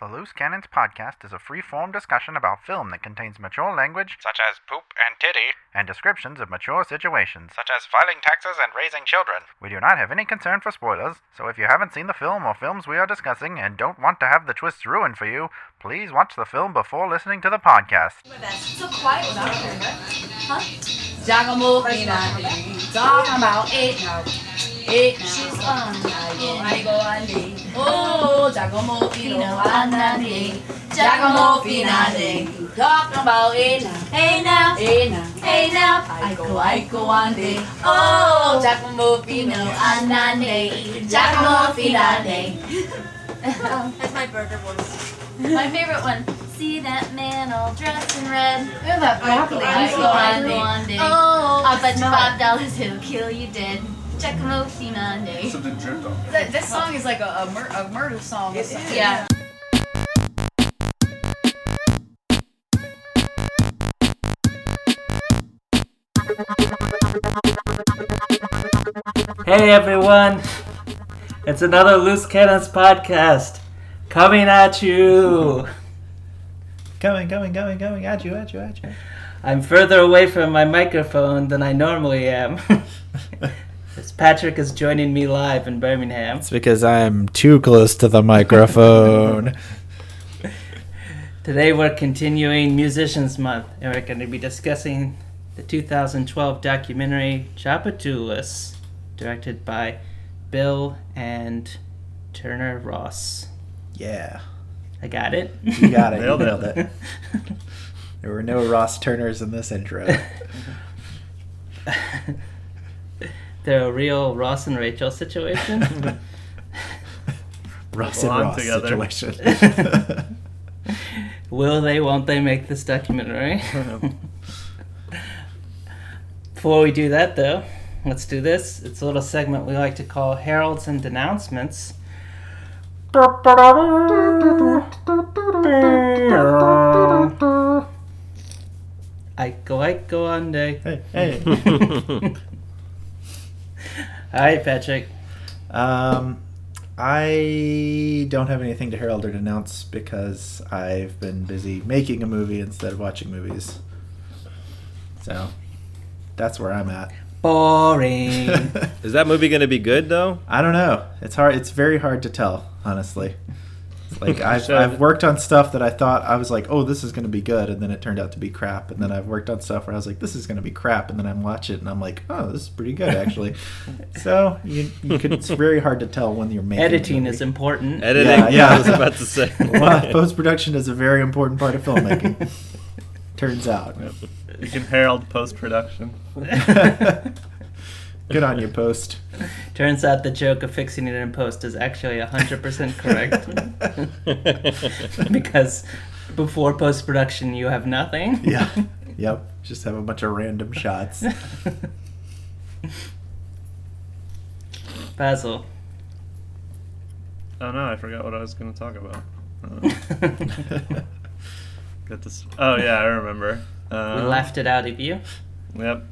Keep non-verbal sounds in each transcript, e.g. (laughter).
The Loose Cannons podcast is a free form discussion about film that contains mature language, such as poop and titty, and descriptions of mature situations, such as filing taxes and raising children. We do not have any concern for spoilers, so if you haven't seen the film or films we are discussing and don't want to have the twists ruined for you, please watch the film before listening to the podcast. So quiet without hearing. Huh? Jagamofina, talking about eh, it now. Um I go andi. Oh, Jagamofina, andandi. Jagamofina, ding. Talking about it now. Hey now, Hey now. hey now. I go, I go andi. Oh, Jagamofina, andandi. Jagamofina, ding. That's my burger voice. My favorite one. See that man all dressed in red. At that broccoli. I I go go andi. andi. Oh, I bet you smell five dollars it'll kill you dead. Check them out, Finande. Something dripped on. That, that song is like a, a, mur- a murder song. or something. Yeah. Hey everyone! It's another Loose Cannons podcast coming at you! Coming, coming, coming, coming at you, at you, at you. I'm further away from my microphone than I normally am. (laughs) Patrick is joining me live in Birmingham. It's because I'm too close to the microphone. (laughs) Today we're continuing Musicians Month and we're going to be discussing the 2012 documentary Tchoupitoulas, directed by Bill and Turner Ross. yeah, I got it? you got it. Nailed you (laughs) nailed it. There were no Ross Turners in this intro. (laughs) They're a real Ross and Rachel situation. (laughs) Ross and Ross together. situation. (laughs) Will they, won't they make this documentary? (laughs) Before we do that, though, let's do this. It's a little segment we like to call Heralds and Denouncements. Aiko, aiko, ande. hey, hey. All right, Patrick. Um, I don't have anything to herald or denounce because I've been busy making a movie instead of watching movies. So that's where I'm at. Boring. (laughs) Is that movie going to be good though? I don't know. It's hard. It's very hard to tell, honestly. It's Like (laughs) I've, I've worked on stuff that I thought I was like, oh, this is going to be good, and then it turned out to be crap. And then I've worked on stuff where I was like, this is going to be crap, and then I'm watch it and I'm like, oh, this is pretty good actually. (laughs) so you, you could. It's very hard to tell when you're making. Editing is important. (laughs) Editing. Yeah, yeah. I was about to say. Post production is a very important part of filmmaking. Turns out. You can herald post production. Good on your post. (laughs) Turns out the joke of fixing it in post is actually 100% correct. (laughs) because before post production, you have nothing. Yeah. (laughs) Yep. Just have a bunch of random shots. Basil. Oh no, I forgot what I was going to talk about. Uh, get this. Oh yeah, I remember. we Um, laughed it out of you. Yep.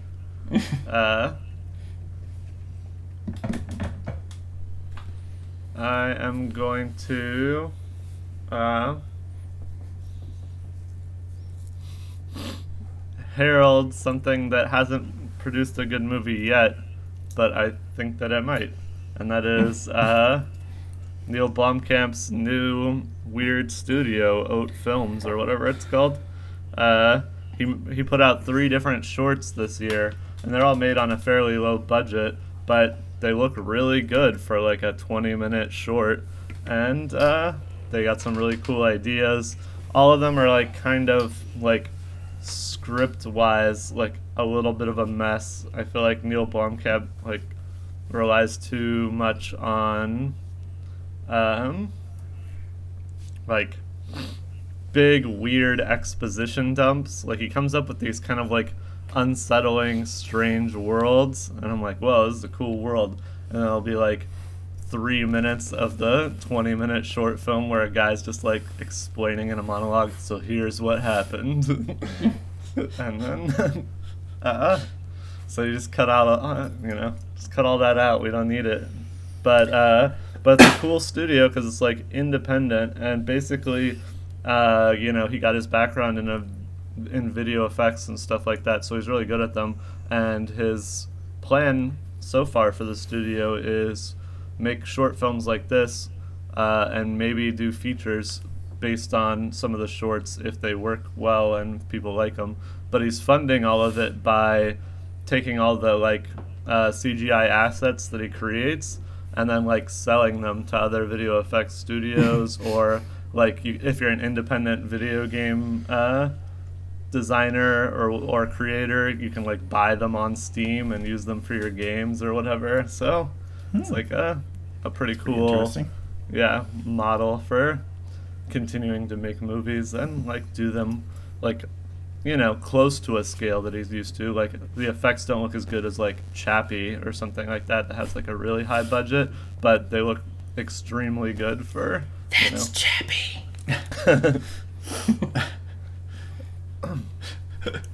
Uh, I am going to. Uh, herald something that hasn't produced a good movie yet, but I think that it might, and that is (laughs) uh, Neil Blomkamp's new weird studio, Oat Films or whatever it's called. Uh, he he put out three different shorts this year, and they're all made on a fairly low budget, but they look really good for like a 20 minute short, and uh, they got some really cool ideas. All of them are like kind of like script wise like a little bit of a mess. I feel like Neil Blomkamp like relies too much on um like big weird exposition dumps. Like he comes up with these kind of like unsettling strange worlds. And I'm like, "Well, this is a cool world." And it'll be like 3 minutes of the 20 minute short film where a guy's just like explaining in a monologue, "So here's what happened." (laughs) and then (laughs) uh so you just cut out uh, you know just cut all that out. We don't need it. But uh but it's a cool studio because it's like independent. And basically, uh, you know, he got his background in a in video effects and stuff like that, so he's really good at them. And his plan so far for the studio is make short films like this, uh, and maybe do features based on some of the shorts if they work well and people like them. But he's funding all of it by taking all the like uh, CGI assets that he creates and then like selling them to other video effects (laughs) studios or like you, if you're an independent video game uh, designer or, or creator you can like buy them on steam and use them for your games or whatever so it's hmm. like a, a pretty Pretty cool interesting. yeah model for continuing to make movies and like do them like you know close to a scale that he's used to like the effects don't look as good as like chappie or something like that that has like a really high budget but they look extremely good for you know Chappie. (laughs) (laughs)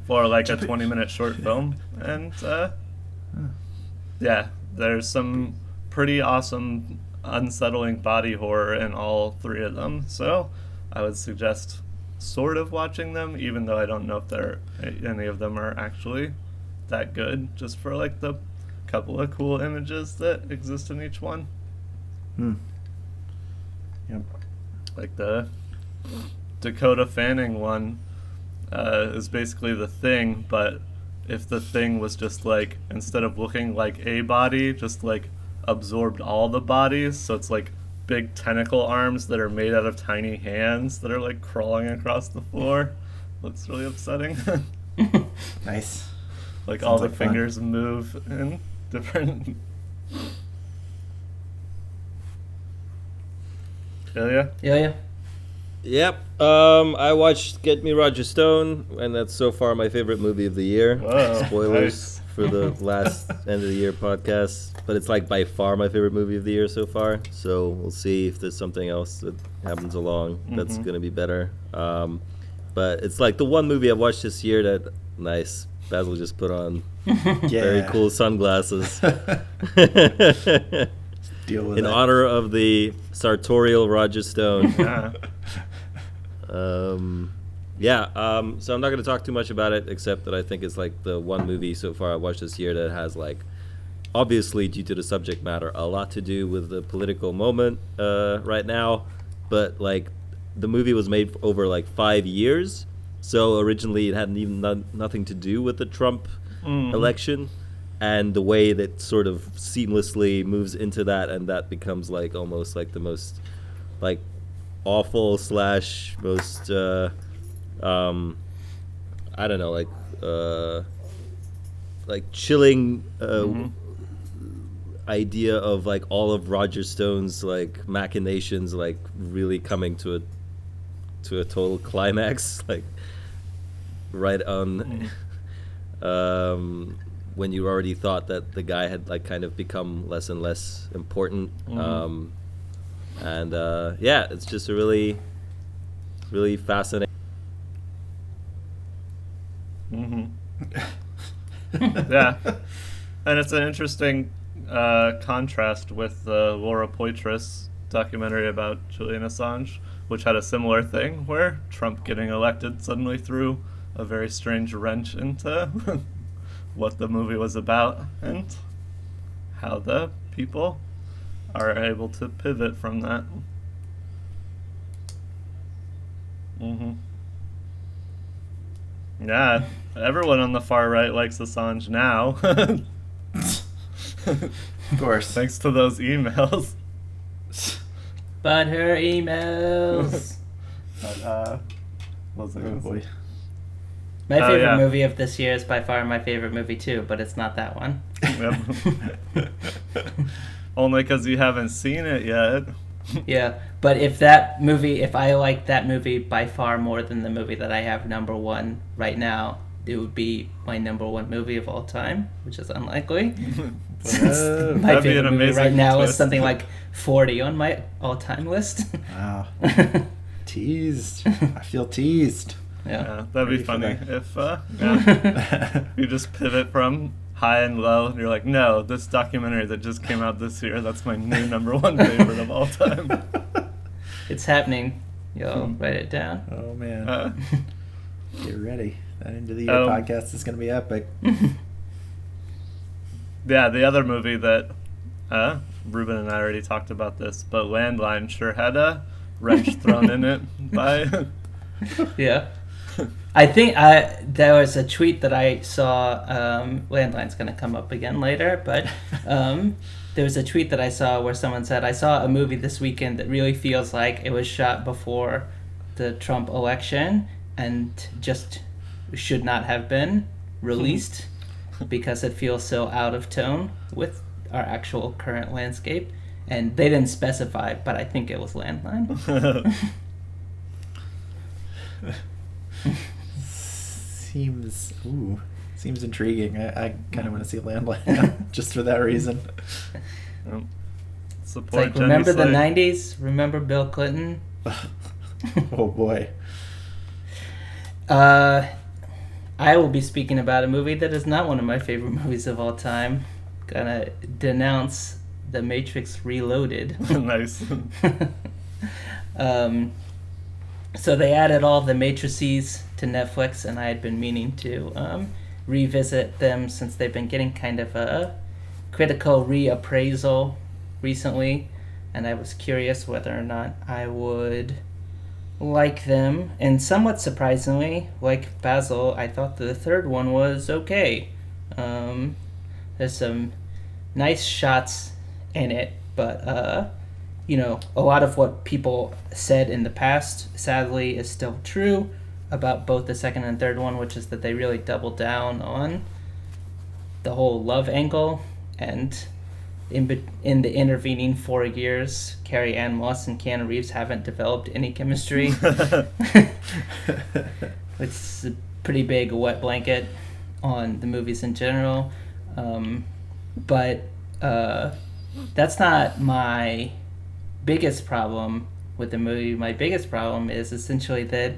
for like a 20 minute short film and uh, yeah there's some pretty awesome unsettling body horror in all three of them so i would suggest sort of watching them even though i don't know if they're any of them are actually that good just for like the couple of cool images that exist in each one Hmm. Yep. like the Dakota Fanning one uh, is basically the thing, but if the thing was just like instead of looking like a body, just like absorbed all the bodies, so it's like big tentacle arms that are made out of tiny hands that are like crawling across the floor. Looks really upsetting. (laughs) Nice. like all the like fun. fingers move in different. (laughs) Ilya? Ilya? Yep. Um, I watched Get Me Roger Stone, and that's so far my favorite movie of the year. Whoa, Spoilers nice. for the last (laughs) end of the year podcast, but it's like by far my favorite movie of the year so far. So we'll see if there's something else that happens along that's Mhm. gonna be better. Um, but it's like the one movie I watched this year that nice. Basil just put on (laughs) very cool sunglasses. (laughs) Deal with In it. honor of the sartorial Roger Stone. Yeah. Um, yeah, um, so I'm not going to talk too much about it, except that I think it's like the one movie so far I watched this year that has like, obviously due to the subject matter, a lot to do with the political moment uh, right now. But like, the movie was made over like five years, so originally it hadn't even none, nothing to do with the Trump Mhm. election, and the way that sort of seamlessly moves into that, and that becomes like almost like the most like awful slash most uh, um, I don't know like uh, like chilling uh, Mhm. idea of like all of Roger Stone's like machinations like really coming to a to a total climax (laughs) like right on um, when you already thought that the guy had like kind of become less and less important Mhm. um, and uh, yeah it's just a really really fascinating Mm-hmm. (laughs) yeah, and it's an interesting uh, contrast with the Laura Poitras documentary about Julian Assange, which had a similar thing where Trump getting elected suddenly threw a very strange wrench into (laughs) what the movie was about and how the people are able to pivot from that. hmm Yeah, everyone on the far right likes Assange now. Of course. (laughs) Thanks to those emails. But her emails. (laughs) But, uh, was I Oh gonna boy. say? My Oh, favorite yeah. movie of this year is by far my favorite movie too, but it's not that one. Yep. (laughs) Only because you haven't seen it yet. Yeah, but if that movie, if I like that movie by far more than the movie that I have number one right now, it would be my number one movie of all time, which is unlikely. Since (laughs) Uh, (laughs) my that'd be an favorite movie right amazing now is something like 40 on my all-time list. Wow. (laughs) Teased. I feel teased. yeah. Yeah, that'd be Ready funny that. if uh, yeah, you just pivot from high and low, and you're like, no, this documentary that just came out this year, that's my new number one favorite of all time. (laughs) It's happening. Yo, Hmm. write it down. Oh man, Uh, (laughs) get ready. That end of the year Um, podcast is gonna be epic. (laughs) yeah, the other movie that uh, Ruben and I already talked about this, but Landline sure had a wrench thrown in it by. yeah. I think I there was a tweet that I saw. Um, Landline's gonna come up again later, but um, there was a tweet that I saw where someone said, "I saw a movie this weekend that really feels like it was shot before the Trump election and just should not have been released because it feels so out of tone with our actual current landscape." And they didn't specify, but I think it was Landline. (laughs) (laughs) seems ooh, seems intriguing. I, I kind of want to see Landline (laughs) just for that reason. It's Support like Jenny remember the '90s? Remember Bill Clinton? (laughs) oh boy. Uh, I will be speaking about a movie that is not one of my favorite (laughs) movies of all time. Gonna denounce The Matrix Reloaded. nice. um, so they added all the matrices to Netflix, and I had been meaning to um, revisit them since they've been getting kind of a critical reappraisal recently, and I was curious whether or not I would like them. And somewhat surprisingly, like Basil, I thought the third one was okay. Um, there's some nice shots in it, but uh, you know, a lot of what people said in the past, sadly, is still true about both the second and third one, which is that they really doubled down on the whole love angle, and in in the intervening four years, Carrie-Anne Moss and Keanu Reeves haven't developed any chemistry. (laughs) it's a pretty big wet blanket on the movies in general. Um, but uh, that's not my biggest problem with the movie. My biggest problem is essentially that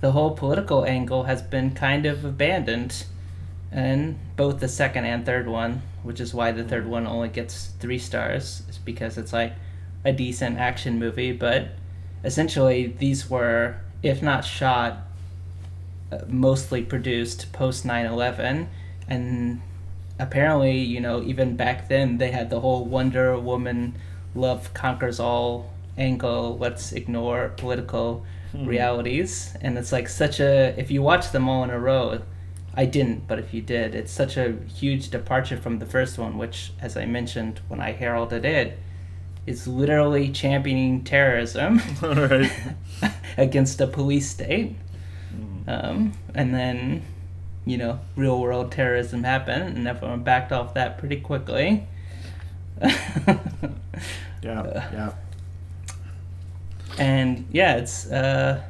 the whole political angle has been kind of abandoned in both the second and third one, which is why the third one only gets three stars, is because it's like a decent action movie. But essentially, these were, if not shot, mostly produced post 9 11. And apparently, you know, even back then, they had the whole Wonder Woman love conquers all angle. Let's ignore political realities. And it's like such a, if you watch them all in a row, I didn't, but if you did, it's such a huge departure from the first one, which, as I mentioned when I heralded it, is literally championing terrorism (laughs) right. (laughs) against a police state. Um, and then, you know, real world terrorism happened, and everyone backed off that pretty quickly. Yeah, (laughs) yeah. and yeah, it's uh,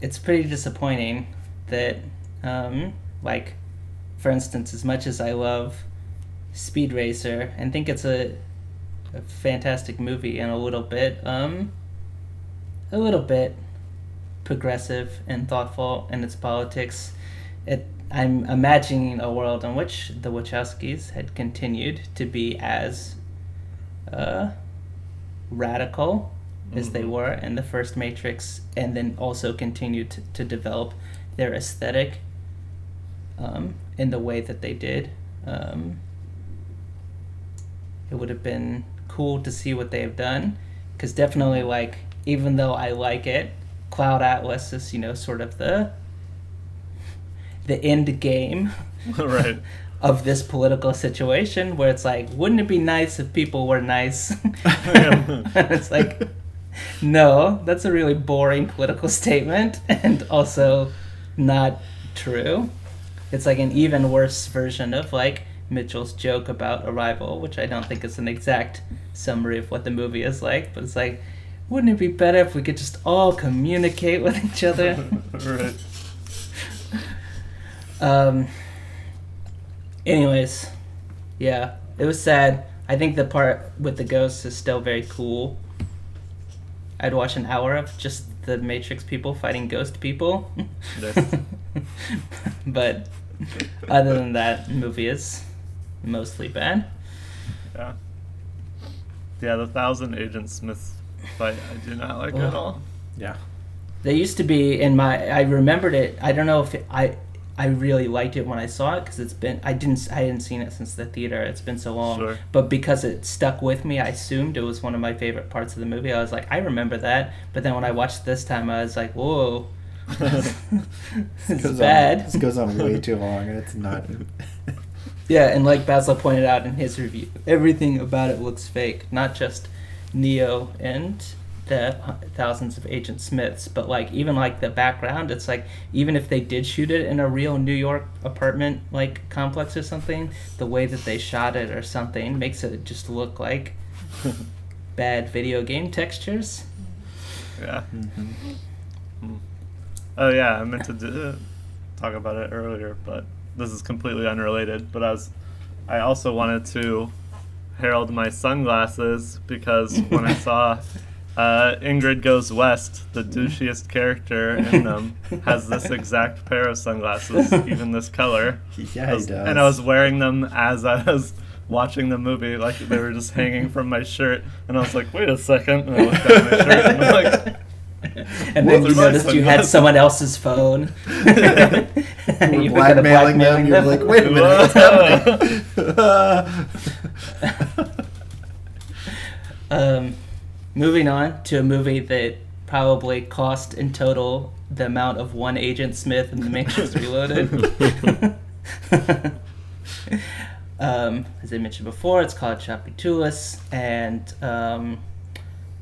it's pretty disappointing that, um, like, for instance, as much as I love Speed Racer and think it's a, a fantastic movie and a little bit, um, a little bit progressive and thoughtful in its politics, it I'm imagining a world in which the Wachowskis had continued to be as uh, radical as they were in the first Matrix, and then also continued to, to develop their aesthetic um, in the way that they did. Um, it would have been cool to see what they have done, because definitely, like, even though I like it, Cloud Atlas is, you know, sort of the the end game (laughs) right. (laughs) of this political situation where it's like, wouldn't it be nice if people were nice? (laughs) It's like, no, that's a really boring political statement and also not true. It's like an even worse version of like Mitchell's joke about Arrival, which I don't think is an exact summary of what the movie is like, but it's like, wouldn't it be better if we could just all communicate with each other? right. Um. Anyways, yeah, it was sad. I think the part with the ghosts is still very cool. I'd watch an hour of just the Matrix people fighting ghost people. Nice. (laughs) but Other than that, the movie is mostly bad. Yeah. Yeah, the Thousand Agent Smith fight I do not like at Oh. all. Yeah. They used to be in my. I remembered it. I don't know if it, I. I really liked it when I saw it because it's been. I didn't. I hadn't seen it since the theater. It's been so long. Sure. But because it stuck with me, I assumed it was one of my favorite parts of the movie. I was like, I remember that. But then when I watched this time, I was like, whoa, (laughs) it's Goes bad. On, this goes on way (laughs) too long, and it's not. (laughs) Yeah, and like Basil pointed out in his review, everything about it looks fake. Not just Neo and the thousands of Agent Smiths, but like even like the background. It's like even if they did shoot it in a real New York apartment like complex or something, the way that they shot it or something makes it just look like (laughs) bad video game textures. Yeah. Mhm. Mm. Oh yeah, I meant to do, talk about it earlier, but this is completely unrelated. But I was, I also wanted to herald my sunglasses because when I (laughs) saw uh, Ingrid Goes West, the douchiest character in them (laughs) has this exact pair of sunglasses, even this color. (laughs) Yeah, I he does. And I was wearing them as I was watching the movie, like they were just hanging from my shirt. And I was like, wait a second. And I looked at my shirt and I'm like, (laughs) And then you noticed you had someone else's phone. You You were were gonna blackmailing blackmail them. You're like, wait a minute, what's happening? Um, moving on to a movie that probably cost in total the amount of one Agent Smith in The Matrix (laughs) Reloaded. (laughs) um, as I mentioned before, it's called Tchoupitoulas, and um,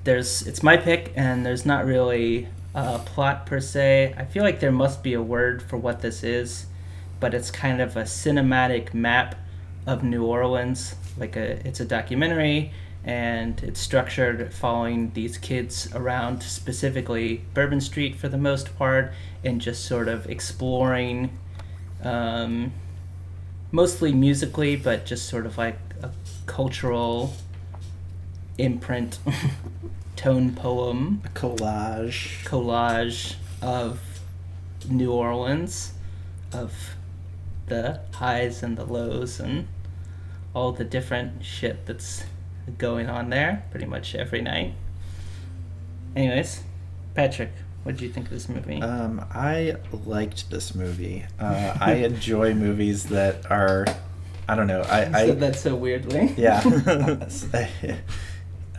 there's it's my pick, and there's not really a plot per se. I feel like there must be a word for what this is, but it's kind of a cinematic map of New Orleans. Like a, it's a documentary, and it's structured following these kids around specifically Bourbon Street for the most part, and just sort of exploring, um, mostly musically, but just sort of like a cultural imprint, (laughs) tone poem a Collage. collage of New Orleans, of the highs and the lows and all the different shit that's going on there pretty much every night. Anyways, Patrick, what did you think of this movie? Um, I liked this movie. Uh, I (laughs) enjoy movies that are, I don't know. I, said that so weirdly. yeah. (laughs) (laughs)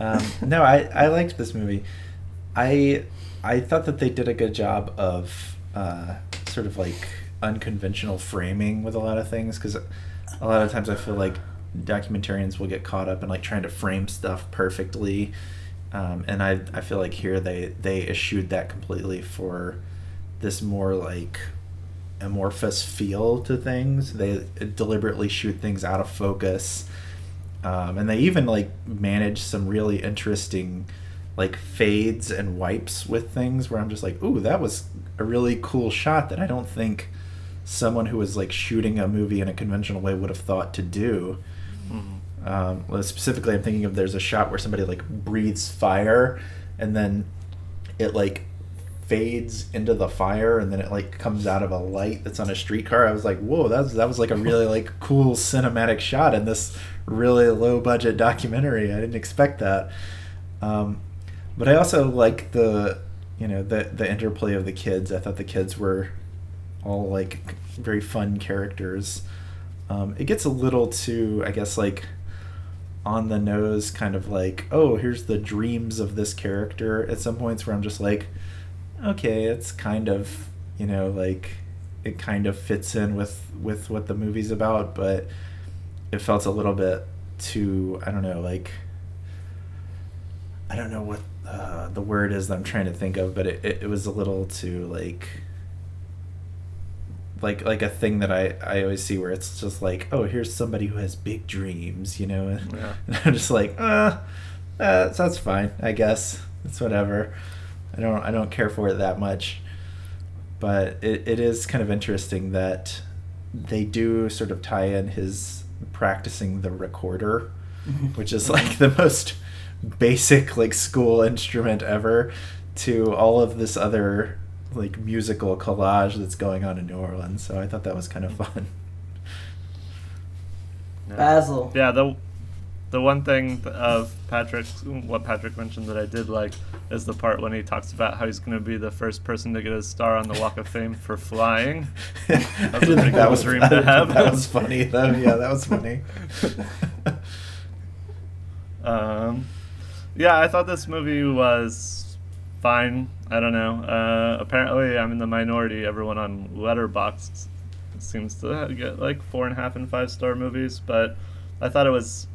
um, no, I, I liked this movie. I I thought that they did a good job of uh, sort of like unconventional framing with a lot of things because a lot of times I feel like documentarians will get caught up in like trying to frame stuff perfectly. Um, and I, I feel like here they, they eschewed that completely for this more like amorphous feel to things. They deliberately shoot things out of focus. Um, and they even like manage some really interesting like fades and wipes with things where I'm just like, ooh, that was a really cool shot that I don't think someone who was like shooting a movie in a conventional way would have thought to do. Um, well, specifically, I'm thinking of there's a shot where somebody like breathes fire, and then it like fades into the fire, and then it like comes out of a light that's on a streetcar. I was like, whoa, that was that was like a really like (laughs) cool cinematic shot in this really low budget documentary. I didn't expect that. Um, but I also like the you know the the interplay of the kids. I thought the kids were all like very fun characters. Um, it gets a little too, I guess, like on the nose, kind of like, oh, here's the dreams of this character at some points where I'm just like, okay, it's kind of, you know, like it kind of fits in with with what the movie's about, but it felt a little bit too, I don't know, like I don't know what uh, the word is that I'm trying to think of, but it, it, it was a little too like like like a thing that I, I always see where it's just like oh here's somebody who has big dreams you know? And, (laughs) Yeah. and I'm just like uh, uh that's fine I guess. It's whatever. I don't I don't care for it that much. But it, it is kind of interesting that they do sort of tie in his practicing the recorder which is like the most basic like school instrument ever to all of this other like musical collage that's going on in New Orleans. So I thought that was kind of fun. Basil. Yeah, the the one thing of Patrick, what Patrick mentioned that I did like, is the part when he talks about how he's going to be the first person to get a star on the Walk of Fame for flying. (laughs) That's a pretty that cool was dream (laughs) that, to have. that was funny though. Yeah, that was funny. (laughs) Um, yeah, I thought this movie was fine. I don't know. Uh, apparently, I'm in the minority. Everyone on Letterboxd seems to get like four and a half and five star movies, but I thought it was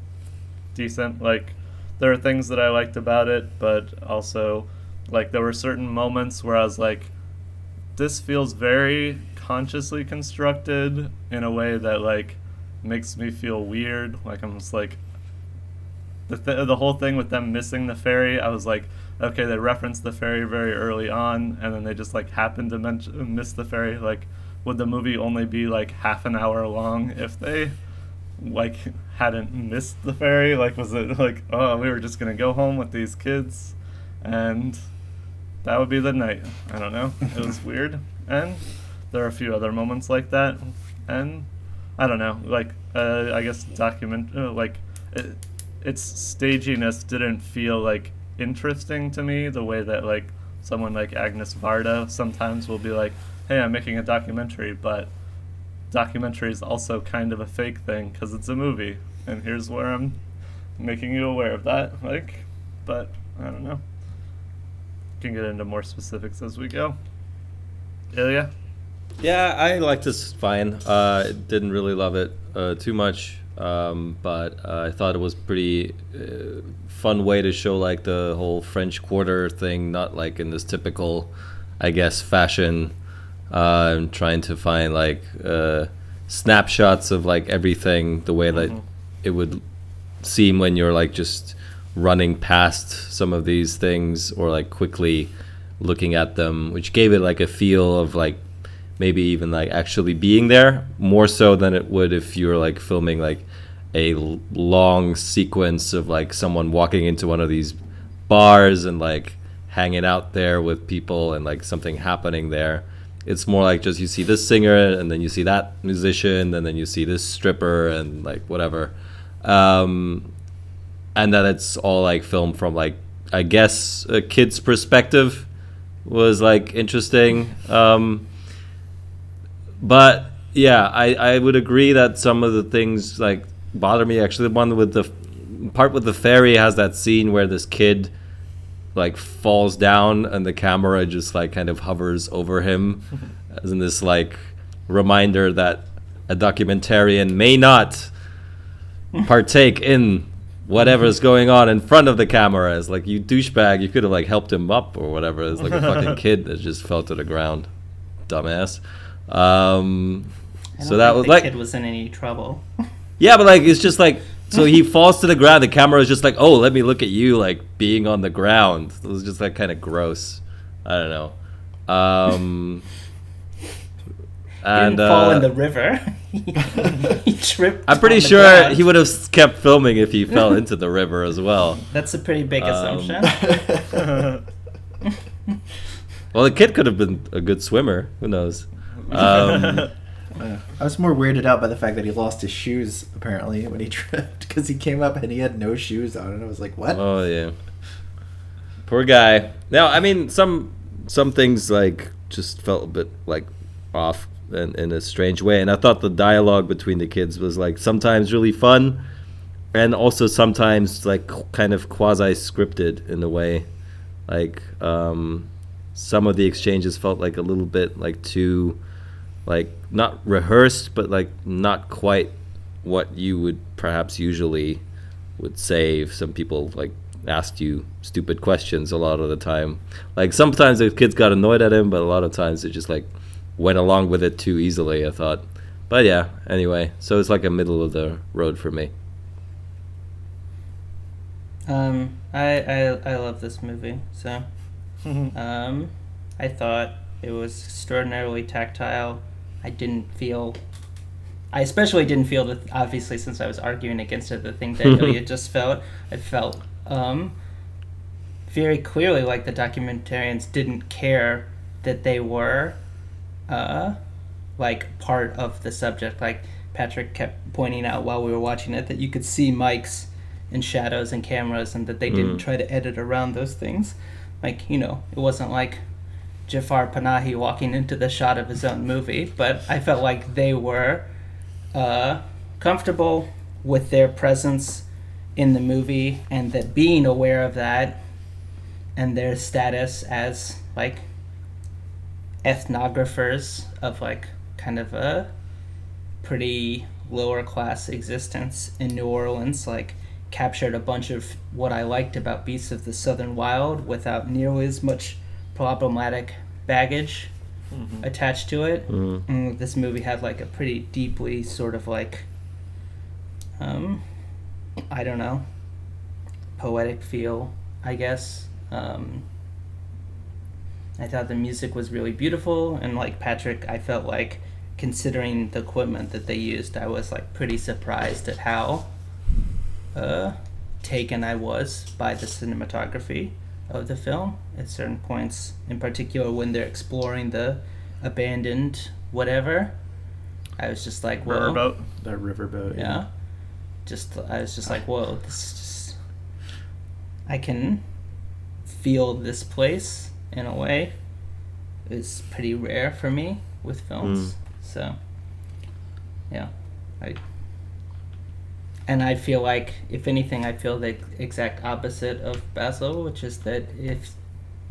decent. Like, there are things that I liked about it, but also, like, there were certain moments where I was like, this feels very consciously constructed in a way that like makes me feel weird. Like I'm just like the th- the whole thing with them missing the ferry. I was like, okay, they referenced the ferry very early on, and then they just like happened to mention miss the ferry. Like, would the movie only be like half an hour long if they like hadn't missed the ferry? Like, was it like, oh, we were just gonna go home with these kids, and that would be the night. I don't know. It was (laughs) weird, and there are a few other moments like that, and I don't know. Like, uh, I guess document uh, like it, its staginess didn't feel like interesting to me the way that like someone like Agnes Varda sometimes will be like, "Hey, I'm making a documentary," but documentary is also kind of a fake thing because it's a movie, and here's where I'm making you aware of that. Like, but I don't know. Can get into more specifics as we go. Ilya? Yeah, I liked this fine. Uh, didn't really love it uh, too much, um, but uh, I thought it was pretty uh, fun way to show like the whole French Quarter thing, not like in this typical, I guess, fashion. Uh, I'm trying to find like uh, snapshots of like everything the way that Mhm. it would seem when you're like just running past some of these things or like quickly looking at them, which gave it like a feel of like maybe even like actually being there more so than it would if you were like filming like a long sequence of like someone walking into one of these bars and like hanging out there with people and like something happening there. It's more like just you see this singer and then you see that musician and then you see this stripper and like whatever. Um, and that it's all like filmed from like I guess a kid's perspective was like interesting. Um, but yeah, I, I would agree that some of the things like bother me. Actually, the one with the part with the ferry has that scene where this kid like falls down and the camera just like kind of hovers over him (laughs) as in this like reminder that a documentarian may not partake in whatever's going on in front of the camera as like you douchebag you could have like helped him up or whatever it's like a fucking (laughs) kid that just fell to the ground dumbass um I don't so that think was the like kid was in any trouble. (laughs) yeah but like it's just like so he falls to the ground the camera is just like oh let me look at you like being on the ground it was just like kind of gross i don't know um (laughs) and didn't fall uh, in the river. (laughs) he, tripped. i'm pretty sure ground. he would have kept filming if he fell into the river as well That's a pretty big Um, assumption. (laughs) well the kid could have been a good swimmer who knows um, I was more weirded out by the fact that he lost his shoes apparently when he (laughs) tripped because he came up and he had no shoes on, and I was like, "What?" Oh yeah. Poor guy. Now, I mean, some some things like just felt a bit like off in, in a strange way, and I thought the dialogue between the kids was like sometimes really fun, and also sometimes like kind of quasi scripted in a way. Like um, some of the exchanges felt like a little bit like too like not rehearsed, but like not quite what you would perhaps usually would say if some people like asked you stupid questions a lot of the time. Like sometimes the kids got annoyed at him, but a lot of times it just like went along with it too easily. I thought, but yeah. Anyway, so it's like a middle of the road for me. Um, I, I I love this movie. So, (laughs) um, I thought it was extraordinarily tactile. I didn't feel. I especially didn't feel that. Obviously, since I was arguing against it, the thing that (laughs) Ilya just felt. I felt um, very clearly like the documentarians didn't care that they were uh, like part of the subject. Like Patrick kept pointing out while we were watching it that you could see mics and shadows and cameras, and that they didn't Mm. try to edit around those things. Like you know, it wasn't like Jafar Panahi walking into the shot of his own movie, but I felt like they were uh, comfortable with their presence in the movie, and that being aware of that and their status as like ethnographers of like kind of a pretty lower class existence in New Orleans, like captured a bunch of what I liked about Beasts of the Southern Wild without nearly as much problematic baggage attached to it. Mm. And this movie had like a pretty deeply sort of like um I don't know poetic feel, I guess. Um I thought the music was really beautiful and like Patrick I felt like considering the equipment that they used, I was like pretty surprised at how uh taken I was by the cinematography of the film at certain points, in particular when they're exploring the abandoned whatever. I was just like, whoa. Riverboat. The riverboat. Yeah. Just I was just like, whoa, this is just I can feel this place in a way. It's pretty rare for me with films. Mm. So yeah. I and I feel like if anything I feel the exact opposite of Basil, which is that if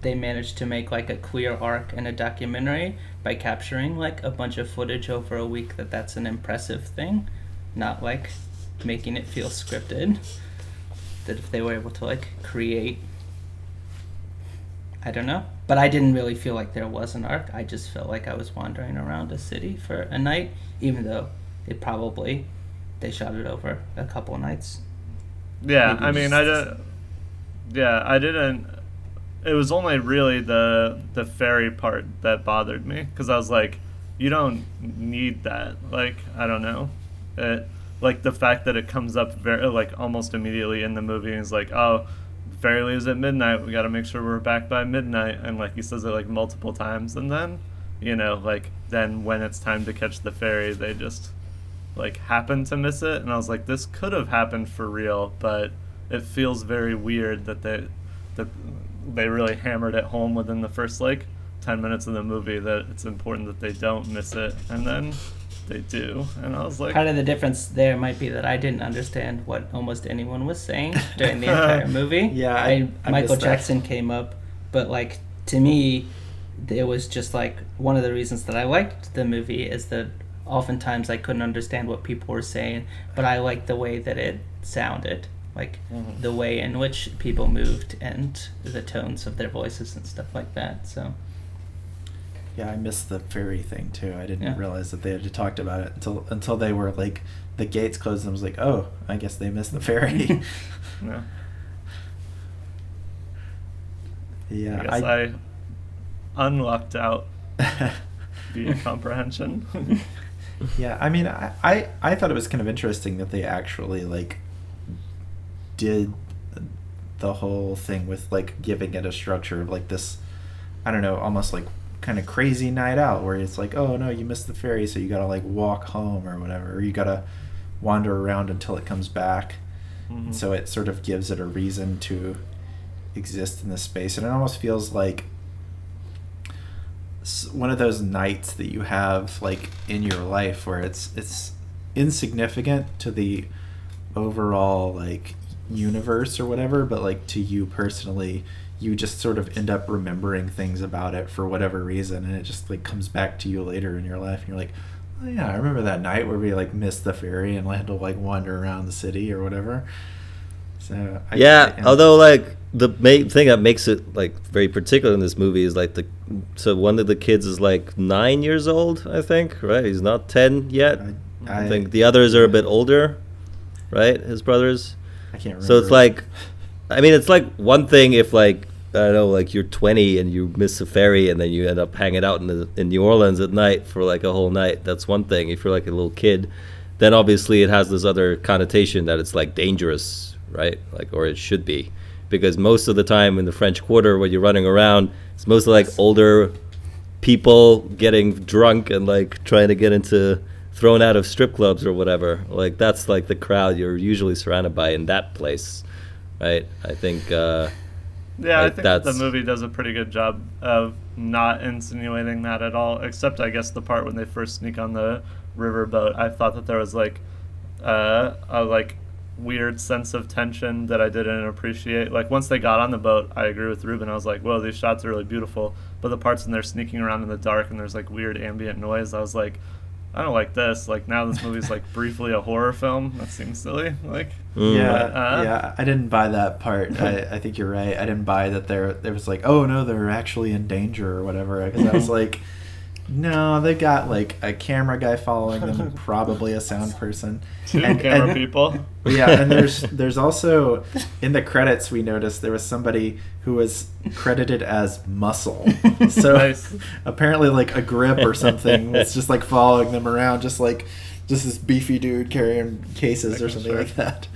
they managed to make like a clear arc in a documentary by capturing like a bunch of footage over a week that that's an impressive thing not like making it feel scripted that if they were able to like create i don't know. But i didn't really feel like there was an arc. I just felt like i was wandering around a city for a night even though it probably they shot it over a couple nights Yeah, Maybe I mean, I did. Yeah, I didn't. It was only really the the ferry part that bothered me because I was like, you don't need that. Like, I don't know, it like the fact that it comes up very like almost immediately in the movie and is like, oh, the ferry leaves at midnight. We got to make sure we're back by midnight, and like he says it like multiple times, and then, you know, like then when it's time to catch the ferry, they just like happened to miss it and I was like this could have happened for real but it feels very weird that they that they really hammered it home within the first like 10 minutes of the movie that it's important that they don't miss it and then they do and I was like part of the difference there might be that i didn't understand what almost anyone was saying (laughs) during the entire movie Yeah, I- I, I michael missed that. jackson came up but like to me it was just like one of the reasons that i liked the movie is that oftentimes i couldn't understand what people were saying but i liked the way that it sounded like Mm-hmm. the way in which people moved and the tones of their voices and stuff like that so Yeah, I missed the ferry thing too. I didn't Yeah. realize that they had talked about it until until they were like the gates closed and I was like, oh, I guess they missed the ferry. yeah, (laughs) yeah, I guess I, unlocked out (laughs) via comprehension (laughs) (laughs) yeah, I mean, I, I I thought it was kind of interesting that they actually like did the whole thing with like giving it a structure of like this, I don't know, almost like kind of crazy night out where it's like, oh no, you missed the ferry, so you gotta like walk home or whatever, or you gotta wander around until it comes back. Mhm. So it sort of gives it a reason to exist in this space, and it almost feels like one of those nights that you have like in your life where it's it's insignificant to the overall like universe or whatever, but like to you personally, you just sort of end up remembering things about it for whatever reason, and it just like comes back to you later in your life, and you're like. Oh, yeah, I remember that night where we like missed the ferry and had to like wander around the city or whatever. So I, yeah, although like the main thing that makes it like very particular in this movie is like the so one of the kids is like nine years old, I think, right? He's not ten yet. I, I- think the others are a bit older, right? His brothers. I can't remember. So it's like, I mean, it's like one thing if like I don't know, like you're 20 and you miss a ferry and then you end up hanging out in the, in New Orleans at night for like a whole night. That's one thing. If you're like a little kid, then obviously it has this other connotation that it's like dangerous, right? Like or it should be, because most of the time in the French Quarter when you're running around, it's mostly like older people getting drunk and like trying to get into thrown out of strip clubs or whatever. Like that's like the crowd you're usually surrounded by in that place, right? I think. Uh, Yeah, I think that the movie does a pretty good job of not insinuating that at all, except I guess the part when they first sneak on the riverboat. I thought that there was like uh, a like weird sense of tension that I didn't appreciate. Like once they got on the boat, I agree with Ruben. I was like, "Whoa, these shots are really beautiful." But the parts when they're sneaking around in the dark and there's like weird ambient noise, I was like, "I don't like this." Like now this movie's like briefly a horror film. That seems silly. Like mm, Yeah, Uh, yeah. I didn't buy that part. I, I think you're right. I didn't buy that there there was like, oh no, they're actually in danger or whatever. Because I was (laughs) like, no, they got like a camera guy following them, (laughs) probably a sound person. two And- camera and- people. Yeah, and (laughs) there's there's also in the credits we noticed there was somebody who was credited as Muscle. (laughs) So Nice. apparently like a grip or something was just like following them around, just like just this beefy dude carrying cases or something sure. like that.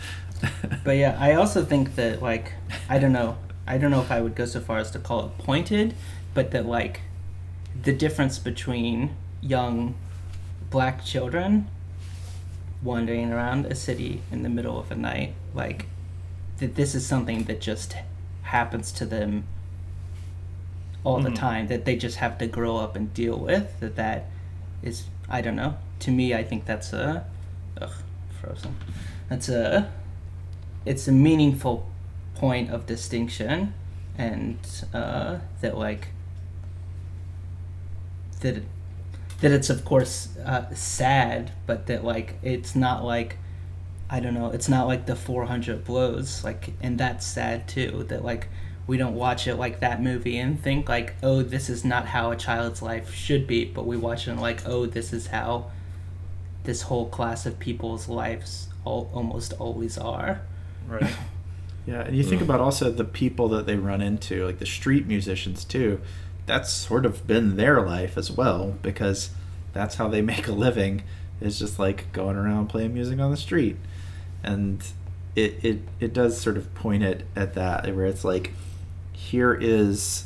But yeah, I also think that like I don't know. I don't know if I would go so far as to call it pointed, but that like the difference between young black children wandering around a city in the middle of a night, like that this is something that just happens to them all the Mhm. time that they just have to grow up and deal with that that is I don't know. To me I think that's a ugh, frozen. That's a it's a meaningful point of distinction and uh, that like that it, that it's of course uh, sad but that like it's not like i don't know it's not like the 400 blows like and that's sad too that like we don't watch it like that movie and think like oh this is not how a child's life should be but we watch it and like oh this is how this whole class of people's lives all, almost always are Right. (laughs) Yeah, and you think about also the people that they run into, like the street musicians too. That's sort of been their life as well because that's how they (laughs) make a living. Is just like going around playing music on the street, and it it it does sort of point it at that where it's like here is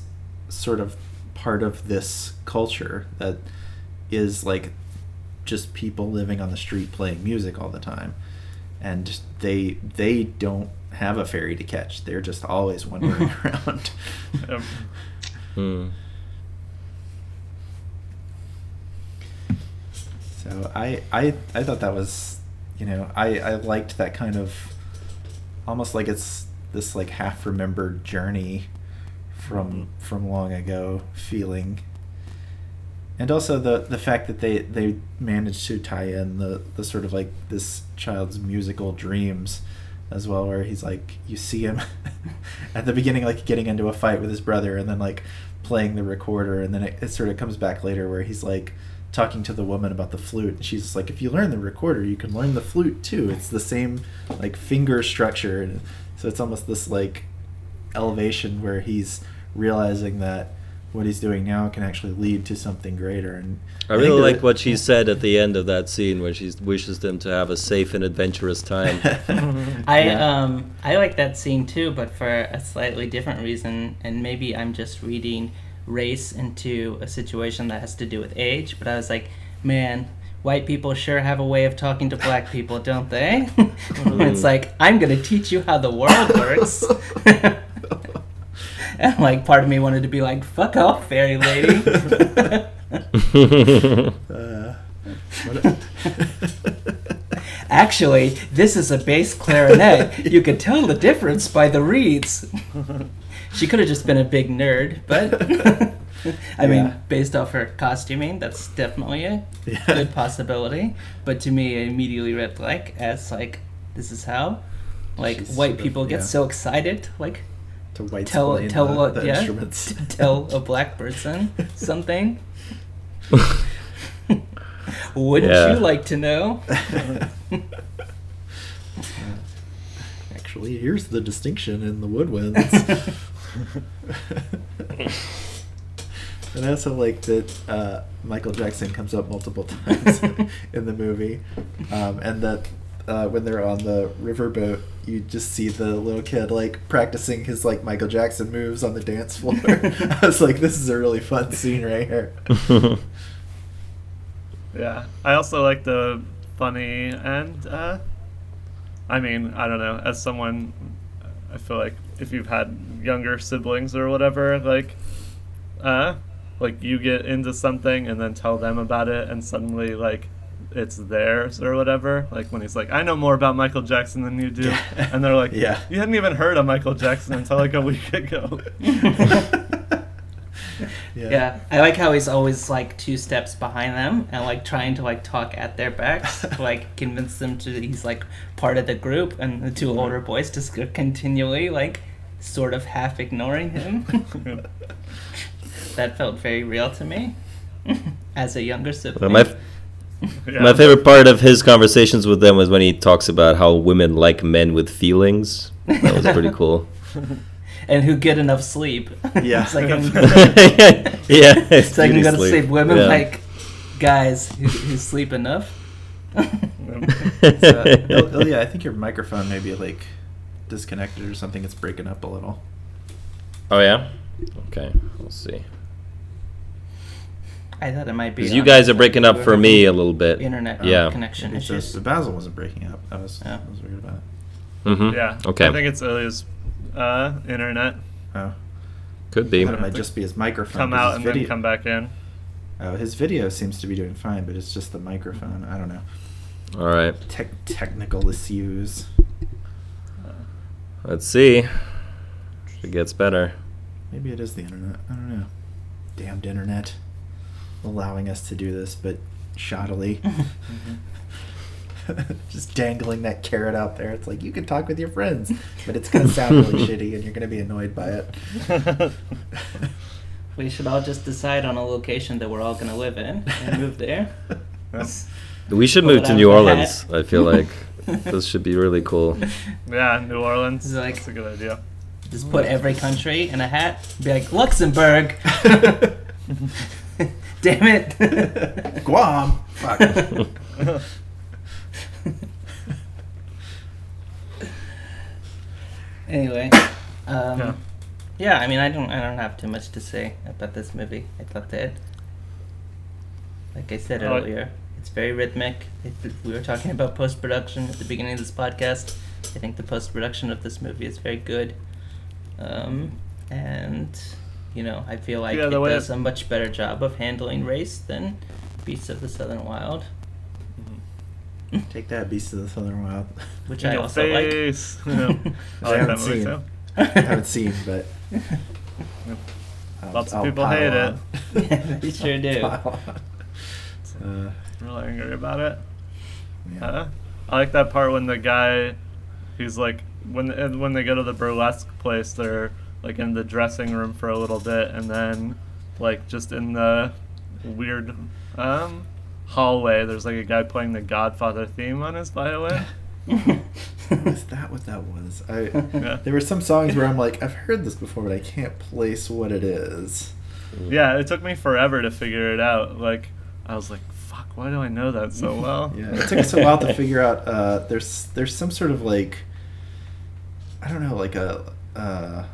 sort of part of this culture that is like just people living on the street playing music all the time and they they don't have a ferry to catch they're just always wandering (laughs) around Um, mm. So I, I i thought that was you know i i liked that kind of almost like it's this like half remembered journey from mm-hmm. from long ago feeling. And also the the fact that they they managed to tie in the the sort of like this child's musical dreams as well where he's like you see him (laughs) at the beginning like getting into a fight with his brother and then like playing the recorder. And then it, it sort of comes back later where he's like talking to the woman about the flute and she's like if you learn the recorder you can learn the flute too it's the same like finger structure and so it's almost this like elevation where he's realizing that what he's doing now can actually lead to something greater and I think really like what she said at the end of that scene when she wishes them to have a safe and adventurous time. (laughs) I Yeah. um I like that scene too, but for a slightly different reason, and maybe I'm just reading race into a situation that has to do with age. But I was like, man, white people sure have a way of talking to black people, don't they? (laughs) it's like I'm gonna teach you how the world works. (laughs) and like part of me wanted to be like, fuck off, fairy lady. Uh, (laughs) Actually, this is a bass clarinet. You can tell the difference by the reeds. She could have just been a big nerd, but (laughs) I mean, based off her costuming, that's definitely a Yeah. good possibility. But to me, I immediately read like as like this is how like She's white sort of- people get yeah. so excited like to white tell tell the, what the yeah instruments tell (laughs) a black person (laughs) something. Wouldn't Yeah. you like to know? Actually, here's the distinction in the woodwinds. And I also like that uh, Michael Jackson comes up multiple (laughs) times in the movie, um, and that uh, when they're on the riverboat, you just see the little kid like practicing his like Michael Jackson moves on the dance floor. (laughs) I was like, this is a really fun scene right here. (laughs) Yeah, I also like the funny and uh, I mean, I don't know. As someone, I feel like if you've had younger siblings or whatever, like, uh, like you get into something and then tell them about it, and suddenly like it's theirs or whatever. Like when he's like, "I know more about Michael Jackson than you do," and they're like, (laughs) Yeah. you hadn't even heard of Michael Jackson until like a week ago." (laughs) Yeah, I like how he's always like two steps behind them and like trying to like talk at their backs, to, like (laughs) convince them to he's like part of the group, and the two mm-hmm. older boys just continually like sort of half ignoring him. (laughs) (laughs) that felt very real to me as a younger sibling. my f- Yeah. my favorite part of his conversations with them was when he talks about how women like men with feelings. That was pretty cool. And who get enough sleep. Yeah. so I can, yeah, so I can go to beauty sleep. Women Yeah. like guys who, who sleep enough. (laughs) So, Il- Ilya, I think your microphone may be like disconnected or something. It's breaking up a little. Oh yeah. Okay, we'll see. I thought it might be. 'Cause you guys are breaking up for me a little bit. Internet Yeah. connection It's issues. just Basil wasn't breaking up. I was, Yeah. I was weird about it. Mm-hmm. Yeah. Okay. I think it's Ilya's uh, internet. Oh, Could be. thought it might just be his microphone. Come out and video, then come back in. Oh, his video seems to be doing fine, but it's just the microphone. I don't know. All right. Tech technical issues. Let's see. If it gets better. Maybe it is the internet. I don't know. Damned internet, allowing us to do this, but shoddily. (laughs) (laughs) Just dangling that carrot out there. It's like you can talk with your friends, but it's gonna sound really (laughs) shitty, and you're gonna be annoyed by it. (laughs) We should all just decide on a location that we're all gonna live in and move there. We should Pull move to New Orleans. hat. I feel like this should be really cool. Yeah, New Orleans. It's like- That's a good idea. Just put every country in a hat. Be like Luxembourg. Damn it. Guam. Fuck. (laughs) anyway, um, Yeah. yeah. I mean, I don't, I don't have too much to say about this movie. I thought that, like I said Oh, earlier, it's very rhythmic. It, we were talking about post production at the beginning of this podcast. I think the post production of this movie is very good, um, and you know, I feel like Yeah, it does it- a much better job of handling race than Beasts of the Southern Wild, (laughs) Take that, Beast of the Southern Wild. (laughs) which In I your also face. like. (laughs) Yeah. I like haven't that movie seen. too. I haven't seen, but I'll- Lots of I'll people pile hate on. it. They sure do. Pile on. Uh, Really angry about it. yeah. Uh, I like that part when the guy, he's like, when and when they go to the burlesque place, they're like in the dressing room for a little bit, and then like just in the weird um, hallway, there's like a guy playing the Godfather theme on his violin. (laughs) Is that what that was? I Yeah. there were some songs where I'm like, I've heard this before, but I can't place what it is. Yeah, it took me forever to figure it out. Like, I was like, fuck, why do I know that so (laughs) well? Yeah, it took us a while to figure out. Uh, there's there's some sort of like, I don't know, like a. Uh,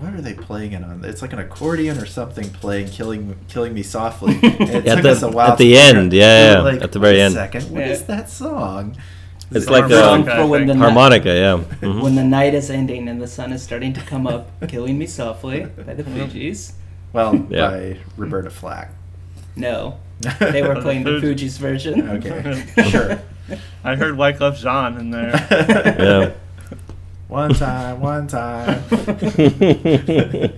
what are they playing it on? It's like an accordion or something playing "Killing Killing Me Softly." (laughs) It At took the- us a while at the end, out- yeah, yeah, like, at the very end." Second, what Yeah. is that song? It's it like a Song Harmonica, for when the think. night- Harmonica, yeah. Mhm. When the night is ending and the sun is starting to come up, Killing Me Softly by the Fugees. Well, (laughs) Yeah. by Roberta Flack. No, (laughs) they were playing the Fugees. Fugees version. Okay, sure. I heard Wyclef Jean in there. Yeah. One time, one time. (laughs)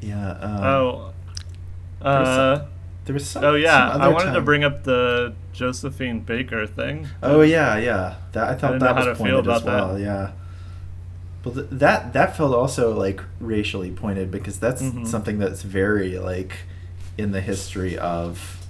yeah. Um, oh. Uh, there was some. oh yeah, some I other wanted to bring up the Josephine Baker thing. Oh yeah, yeah. That I thought didn't that know how was to feel pointed as about that. well. Yeah. Well, th- that that felt also like racially pointed because that's Mhm. something that's very like in the history of,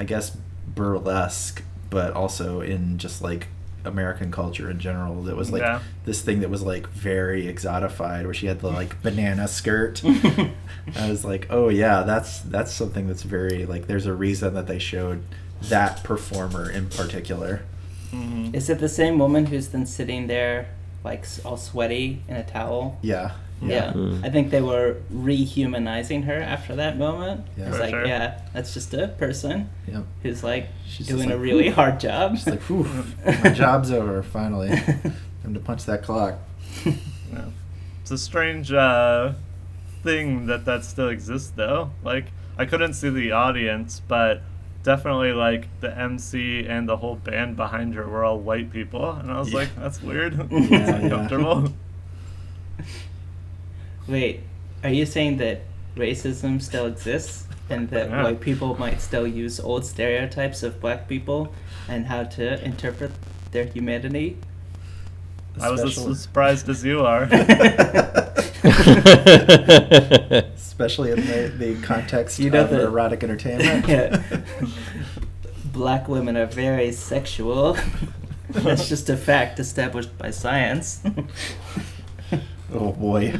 I guess burlesque, but also in just like American culture in general. That was like Yeah. this thing that was like very exotified, where she had the like banana skirt. (laughs) I was like, oh yeah, that's that's something that's very like. There's a reason that they showed that performer in particular. Mhm. Is it the same woman who's then sitting there, like all sweaty in a towel? Yeah. Yeah, Mm. I think they were rehumanizing her after that moment. Yeah. it's like, sure. yeah, that's just a person Yep. who's like She's just doing a really "Whew." hard job. She's like, whew, (laughs) my job's over finally. (laughs) Time to punch that clock. (laughs) Yeah. It's a strange uh, thing that that still exists, though. Like, I couldn't see the audience, but definitely, like, the MC and the whole band behind her were all white people. And I was Yeah. like, that's weird. It's yeah. uncomfortable. Wait, are you saying that racism still exists and that Yeah. white people might still use old stereotypes of black people and how to interpret their humanity? I was as surprised as you are. (laughs) Especially in the, the context You know of the- erotic entertainment. (laughs) yeah. Black women are very sexual. (laughs) That's just a fact established by science. Oh boy.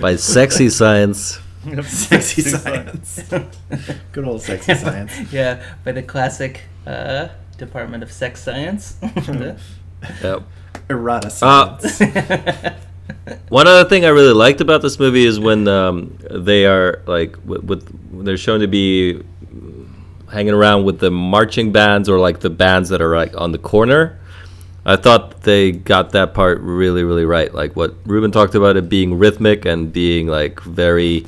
By sexy science. (laughs) Sexy science. (laughs) Good old sexy science. yeah, by the classic uh, Department of Sex Science. (laughs) Yep. Errata Uh, science. One other thing I really liked about this movie is when um, they are like with, with they're shown to be hanging around with the marching bands or like the bands that are like on the corner. I thought they got that part really, really right. Like what Ruben talked about it being rhythmic and being like very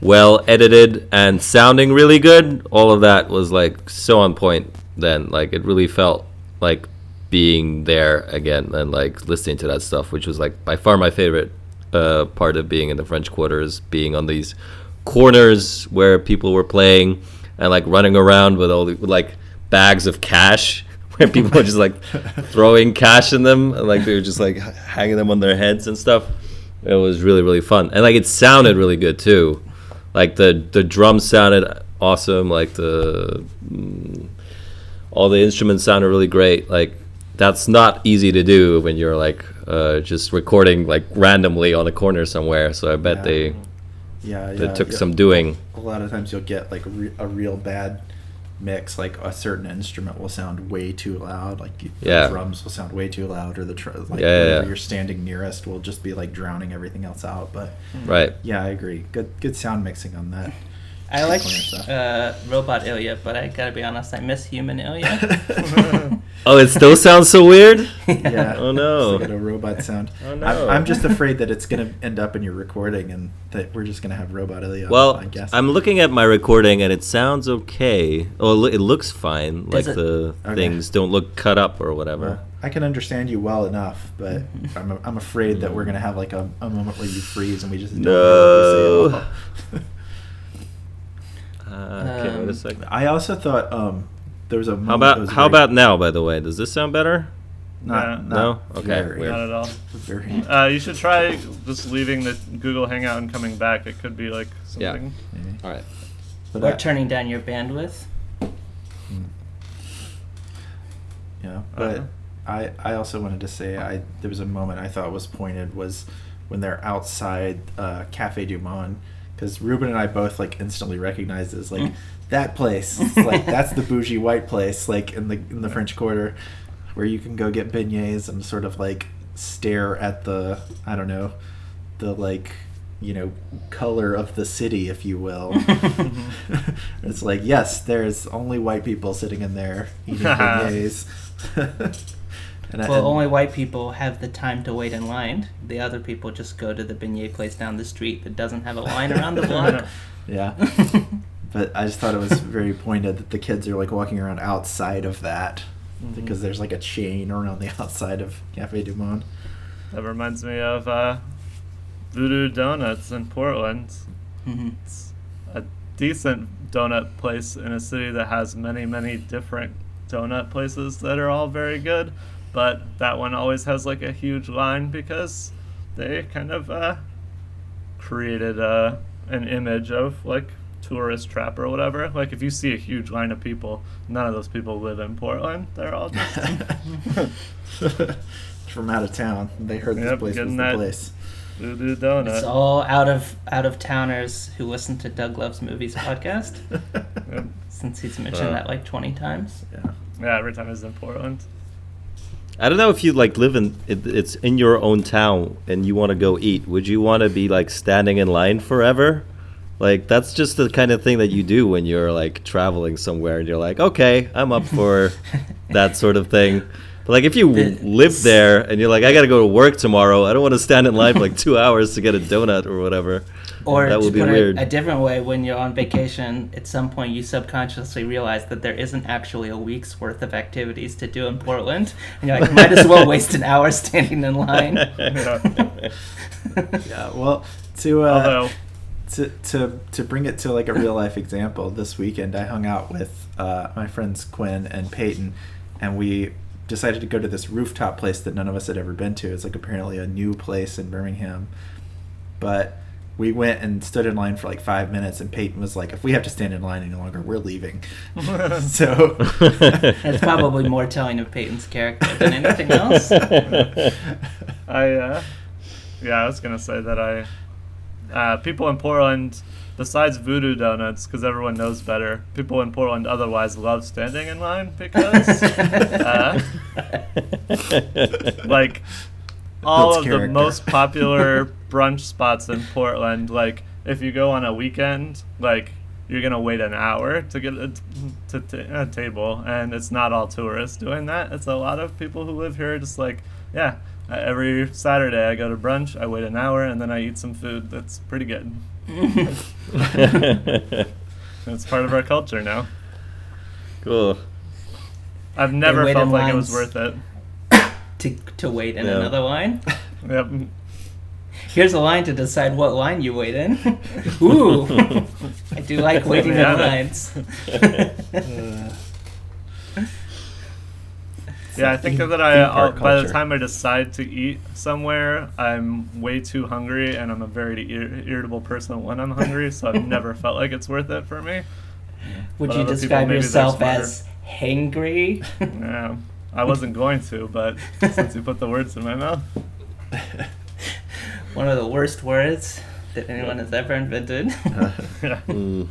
well edited and sounding really good. All of that was like so on point then. Like it really felt like being there again and like listening to that stuff, which was like by far my favorite uh, part of being in the French Quarter is being on these corners where people were playing and like running around with all the, like bags of cash where people were just like throwing cash in them and like they were just like hanging them on their heads and stuff. It was really really fun and like it sounded really good too. Like the the drums sounded awesome. Like the mm, all the instruments sounded really great. Like that's not easy to do when you're like uh, just recording like randomly on a corner somewhere. So I bet Yeah. they yeah, yeah. took yeah. some doing. A lot of times you'll get like re- a real bad mix. Like a certain instrument will sound way too loud. Like Yeah. the drums will sound way too loud, or the tr- like Yeah, yeah, whatever yeah. you're standing nearest will just be like drowning everything else out. But Right. yeah, I agree. Good good sound mixing on that. I like uh, Robot Ilya, but I gotta be honest, I miss Human Ilya. (laughs) Oh, it still sounds so weird. (laughs) Yeah. Oh, no. It's like a robot sound. Oh, I'm, no. I'm just afraid that it's gonna end up in your recording and that we're just gonna have robot Ilya. Well, I guess. I'm looking at my recording and it sounds okay. Oh, it it looks fine. Does like it- the Okay. things don't look cut up or whatever. Well, I can understand you well enough, but (laughs) I'm, I'm afraid that we're gonna have like a, a moment where you freeze and we just don't hear what you say at all. Uh, okay, wait Um, a second. I also thought um, there was a moment How about was how very- about now? By the way, does this sound better? not, Yeah. not No? Okay, very, weird. Not at all. very Uh, you should try just leaving the Google Hangout and coming back. It could be like Yeah. something. maybe. All right. But or I- turning down your bandwidth. Yeah, but Uh-huh. I I also wanted to say I there was a moment I thought was pointed was when they're outside uh, Cafe Du Monde because Ruben and I both like instantly recognized it as like mm. that place. It's like (laughs) that's the bougie white place like in the in the French Quarter where you can go get beignets and sort of like stare at the I don't know the like you know color of the city if you will. (laughs) (laughs) It's like yes there's only white people sitting in there eating beignets and I- Well, and- only white people have the time to wait in line. The other people just go to the beignet place down the street that doesn't have a line around the block. (laughs) yeah (laughs) but i just thought it was very pointed that the kids are like walking around outside of that because there's like a chain around the (laughs) outside of cafe du monde That reminds me of uh, Voodoo Donuts in Portland. Mhm. It's a decent donut place in a city that has many, many different donut places that are all very good. But that one always has like a huge line because they kind of uh, created uh, an image of like tourist trap or whatever. Like if you see a huge line of people, none of those people live in Portland. They're all just (laughs) From out of town, they heard this place was the place. voodoo donut. It's all out of out of towners who listen to Doug Loves Movies podcast (laughs) Yep. since he's mentioned Uh. that like 20 times. yeah. Yeah, every time he's in Portland. I don't know if you like live in it, it's in your own town and you want to go eat. Would you want to be like standing in line forever? Like that's just the kind of thing that you do when you're like traveling somewhere and you're like, okay, I'm up for (laughs) that sort of thing. But like if you live there and you're like, I got to go to work tomorrow, I don't want to stand in line for like two (laughs) hours to get a donut or whatever. Or that to would be put weird. it a different way, when you're on vacation, at some point you subconsciously realize that there isn't actually a week's worth of activities to do in Portland, and you're like, might as well waste an hour standing in line. (laughs) (laughs) Yeah. Well, to uh, Although, to to to bring it to like a real life example, this weekend I hung out with uh, my friends Quinn and Peyton, and we decided to go to this rooftop place that none of us had ever been to. It's like apparently a new place in Birmingham, but we went and stood in line for like five minutes, and Peyton was like, "If we have to stand in line any longer, we're leaving." (laughs) so (laughs) That's probably more telling of Peyton's character than anything else. (laughs) I, uh, yeah, I was gonna say that I, uh, people in Portland, besides Voodoo Donuts, because everyone knows better, people in Portland otherwise love standing in line because, uh, like, all Builds of the most (laughs) popular brunch spots in Portland, like, if you go on a weekend, like, you're gonna wait an hour to get a, to t- a table, and it's not all tourists doing that. It's a lot of people who live here, just like, yeah. Every Saturday, I go to brunch. I wait an hour, and then I eat some food that's pretty good. (laughs) It's part of our culture now. cool. I've never felt in like it was worth it. To, to wait in Yeah. another line. (laughs) Yep. Here's a line to decide what line you wait in. (laughs) Ooh, I do like waiting in lines. (laughs) uh, Yeah, I think that I, theme I'll, by the time I decide to eat somewhere, I'm way too hungry, and I'm a very ir- irritable person when I'm hungry. So I've never felt like it's worth it for me. Would But you describe yourself as hangry? Yeah, I wasn't going to, but (laughs) since you put the words in my mouth, (laughs) One of the worst words that anyone has ever invented. (laughs) Mm.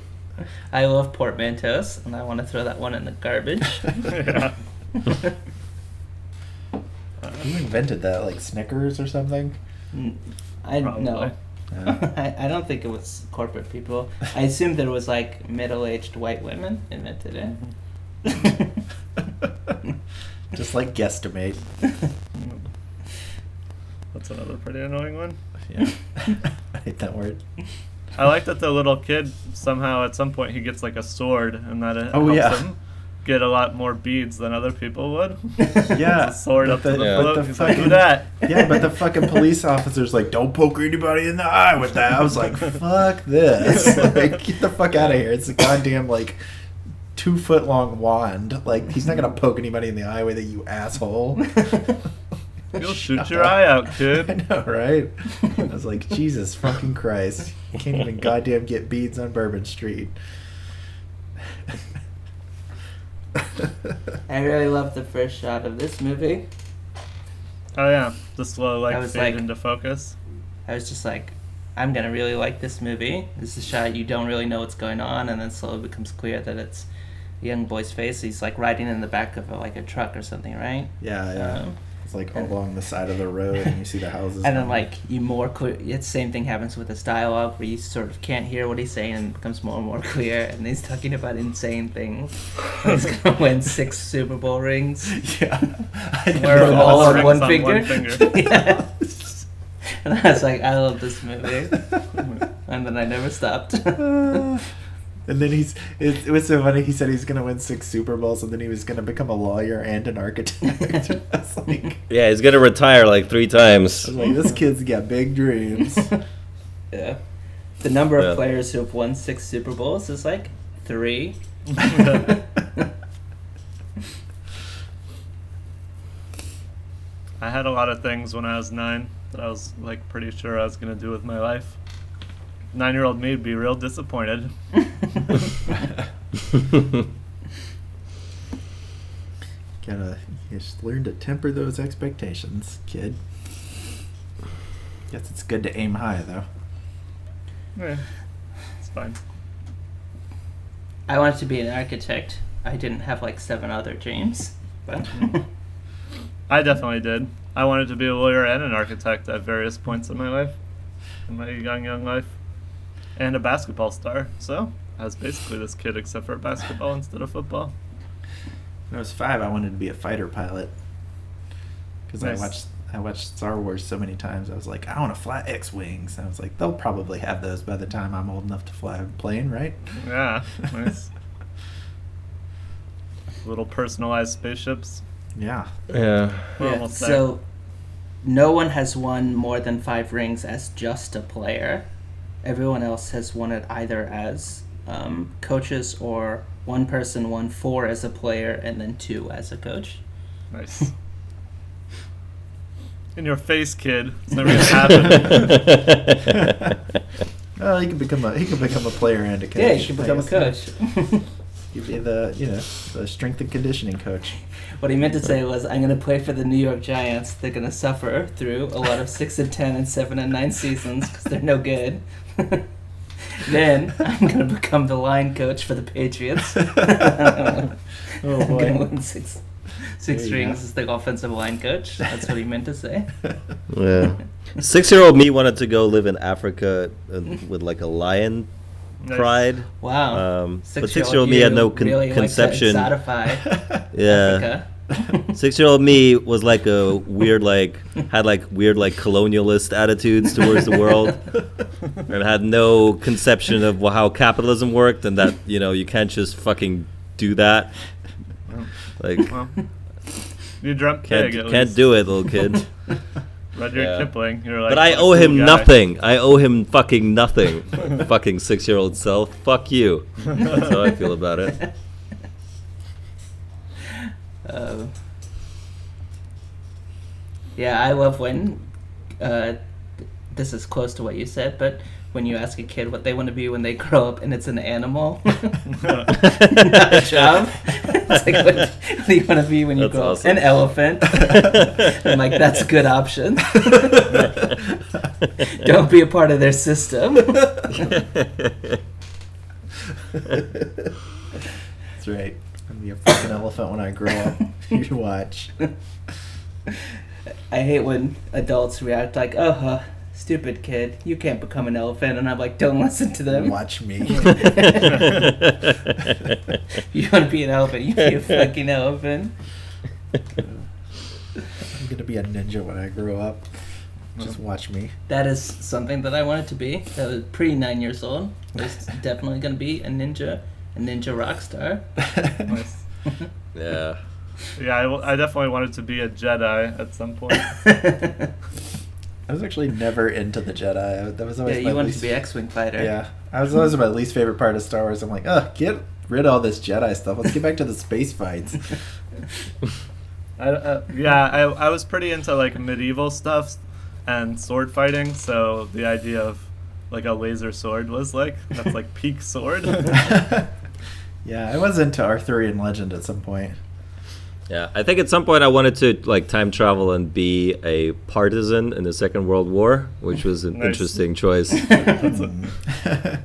I love portmanteaus, and I want to throw that one in the garbage. yeah. Who invented that? Like Snickers or something? N- I Probably. no. Uh, I, I don't think it was corporate people. I assumed there was like middle-aged white women invented it. Just like guesstimate. (laughs) That's another pretty annoying one. Yeah. (laughs) I hate that word. I like that the little kid somehow at some point he gets like a sword, and that it Oh, helps yeah. him get a lot more beads than other people would. (laughs) Yeah. sword up to the Yeah. float. the He's like, do that. Yeah, but the fucking police officer's like, don't poke anybody in the eye with that. I was like, fuck this. Like, get the fuck out of here. It's a goddamn, like, two foot long wand. Like, he's not gonna (laughs) poke anybody in the eye with it, you asshole. (laughs) You'll shoot Shut your up. eye out, kid. (laughs) I kid. know, right? I was like, Jesus fucking Christ. You can't even goddamn get beads on Bourbon Street. I really love the first shot of this movie. Oh yeah, the slow like I was fade like- into focus. I was just like, I'm gonna really like this movie. This is a shot you don't really know what's going on, and then slowly becomes clear that it's a young boy's face. He's like riding in the back of a, like a truck or something, right? Yeah, yeah. Um, It's like and- along the side of the road, and you see the houses. (laughs) and then like you more clear. It's same thing happens with this dialogue where you sort of can't hear what he's saying and it becomes more and more clear. (laughs) And he's talking about insane things. (laughs) he's gonna win six Super Bowl rings. yeah, I Where Put them all on one on finger. one finger. yeah. And I was like, I love this movie. And then I never stopped. And then he's it, it was so funny he said he's gonna win six super bowls and then he was gonna become a lawyer and an architect (laughs) like, Yeah, he's gonna retire like three times. I was like this kid's got big dreams (laughs) yeah. The number of Yeah. players who have won six Super Bowls is like three. (laughs) I had a lot of things when I was nine that I was like pretty sure I was gonna do with my life. Nine-year-old me would be real disappointed. (laughs) Gotta just learn to temper those expectations, kid. Guess it's good to aim high, though. Eh, it's fine. I wanted to be an architect. I didn't have like seven other dreams, but (laughs) I definitely did. I wanted to be a lawyer and an architect at various points in my life, in my young, young life, and a basketball star. So I was basically this kid, except for basketball instead of football. When I was five, I wanted to be a fighter pilot because Nice. I watched I watched Star Wars so many times. I was like, I want to fly X wings. I was like, they'll probably have those by the time I'm old enough to fly a plane, right? Yeah, (laughs) nice. Little personalized spaceships. Yeah. Yeah. Yeah. So no one has won more than five rings as just a player. Everyone else has won it either as um, coaches or one person won four as a player and then two as a coach. Nice. (laughs) In your face, kid. It's never gonna happen. (laughs) Well, he can become a he can become a player and a coach. Yeah, you can become a coach. (laughs) You'd be the you know the strength and conditioning coach. What he meant to say was, I'm going to play for the New York Giants. They're going to suffer through a lot of 6 and 10 and 7 and 9 seasons because they're no good. (laughs) then I'm going to become the line coach for the Patriots. (laughs) (laughs) I'm Oh, boy. going to win six, six rings go. as the offensive line coach. That's what he meant to say. Yeah. Six-year-old me wanted to go live in Africa with like a lion Nice. pride. Wow. Um, but Six-year-old six-year-old me had no con- really like to conception. exotify yeah. Africa. (laughs) Six-year-old me was like a weird, like had like weird, like colonialist attitudes towards the world, (laughs) and had no conception of how capitalism worked, and that you know you can't just fucking do that. Like Well, you dreamt can't. At can't do it, little kid. (laughs) Rudyard Yeah. Kipling. You're like. But I owe him guy. nothing. I owe him fucking nothing. fucking six-year-old self. Fuck you. That's how I feel about it. Uh, yeah, I love when. Uh, th- this is close to what you said, but when you ask a kid what they want to be when they (laughs) grow up and it's an animal, (laughs) not a job. it's like, what, what do you want to be when you That's grow awesome. up? An elephant. (laughs) I'm like, that's a good option. Don't be a part of their system. That's right. I'm gonna be a fucking elephant when I grow up. (laughs) You watch. I hate when adults react like, "Uh huh, stupid kid, you can't become an elephant," and I'm like, "Don't listen to them. Watch me. (laughs) (laughs) you want to be an elephant? You be a fucking elephant." I'm gonna be a ninja when I grow up. Just watch me. That is something that I wanted to be. That was pre nine years old. I was definitely gonna be a ninja, a ninja rock star. Nice. (laughs) yeah. Yeah, I, w- I definitely wanted to be a Jedi at some point. (laughs) I was actually never into the Jedi. That was always yeah, my you wanted least, to be X-wing fighter. Yeah, I was always my least favorite part of Star Wars. I'm like, oh, get rid of all this Jedi stuff. Let's get back to the space fights. (laughs) I, uh, yeah, I, I was pretty into like medieval stuff and sword fighting, so the idea of like a laser sword was like that's like peak sword. Yeah, I was into Arthurian legend at some point. Yeah, I think at some point I wanted to like time travel and be a partisan in the Second World War, which was an (laughs) Nice. interesting choice. (laughs) (laughs)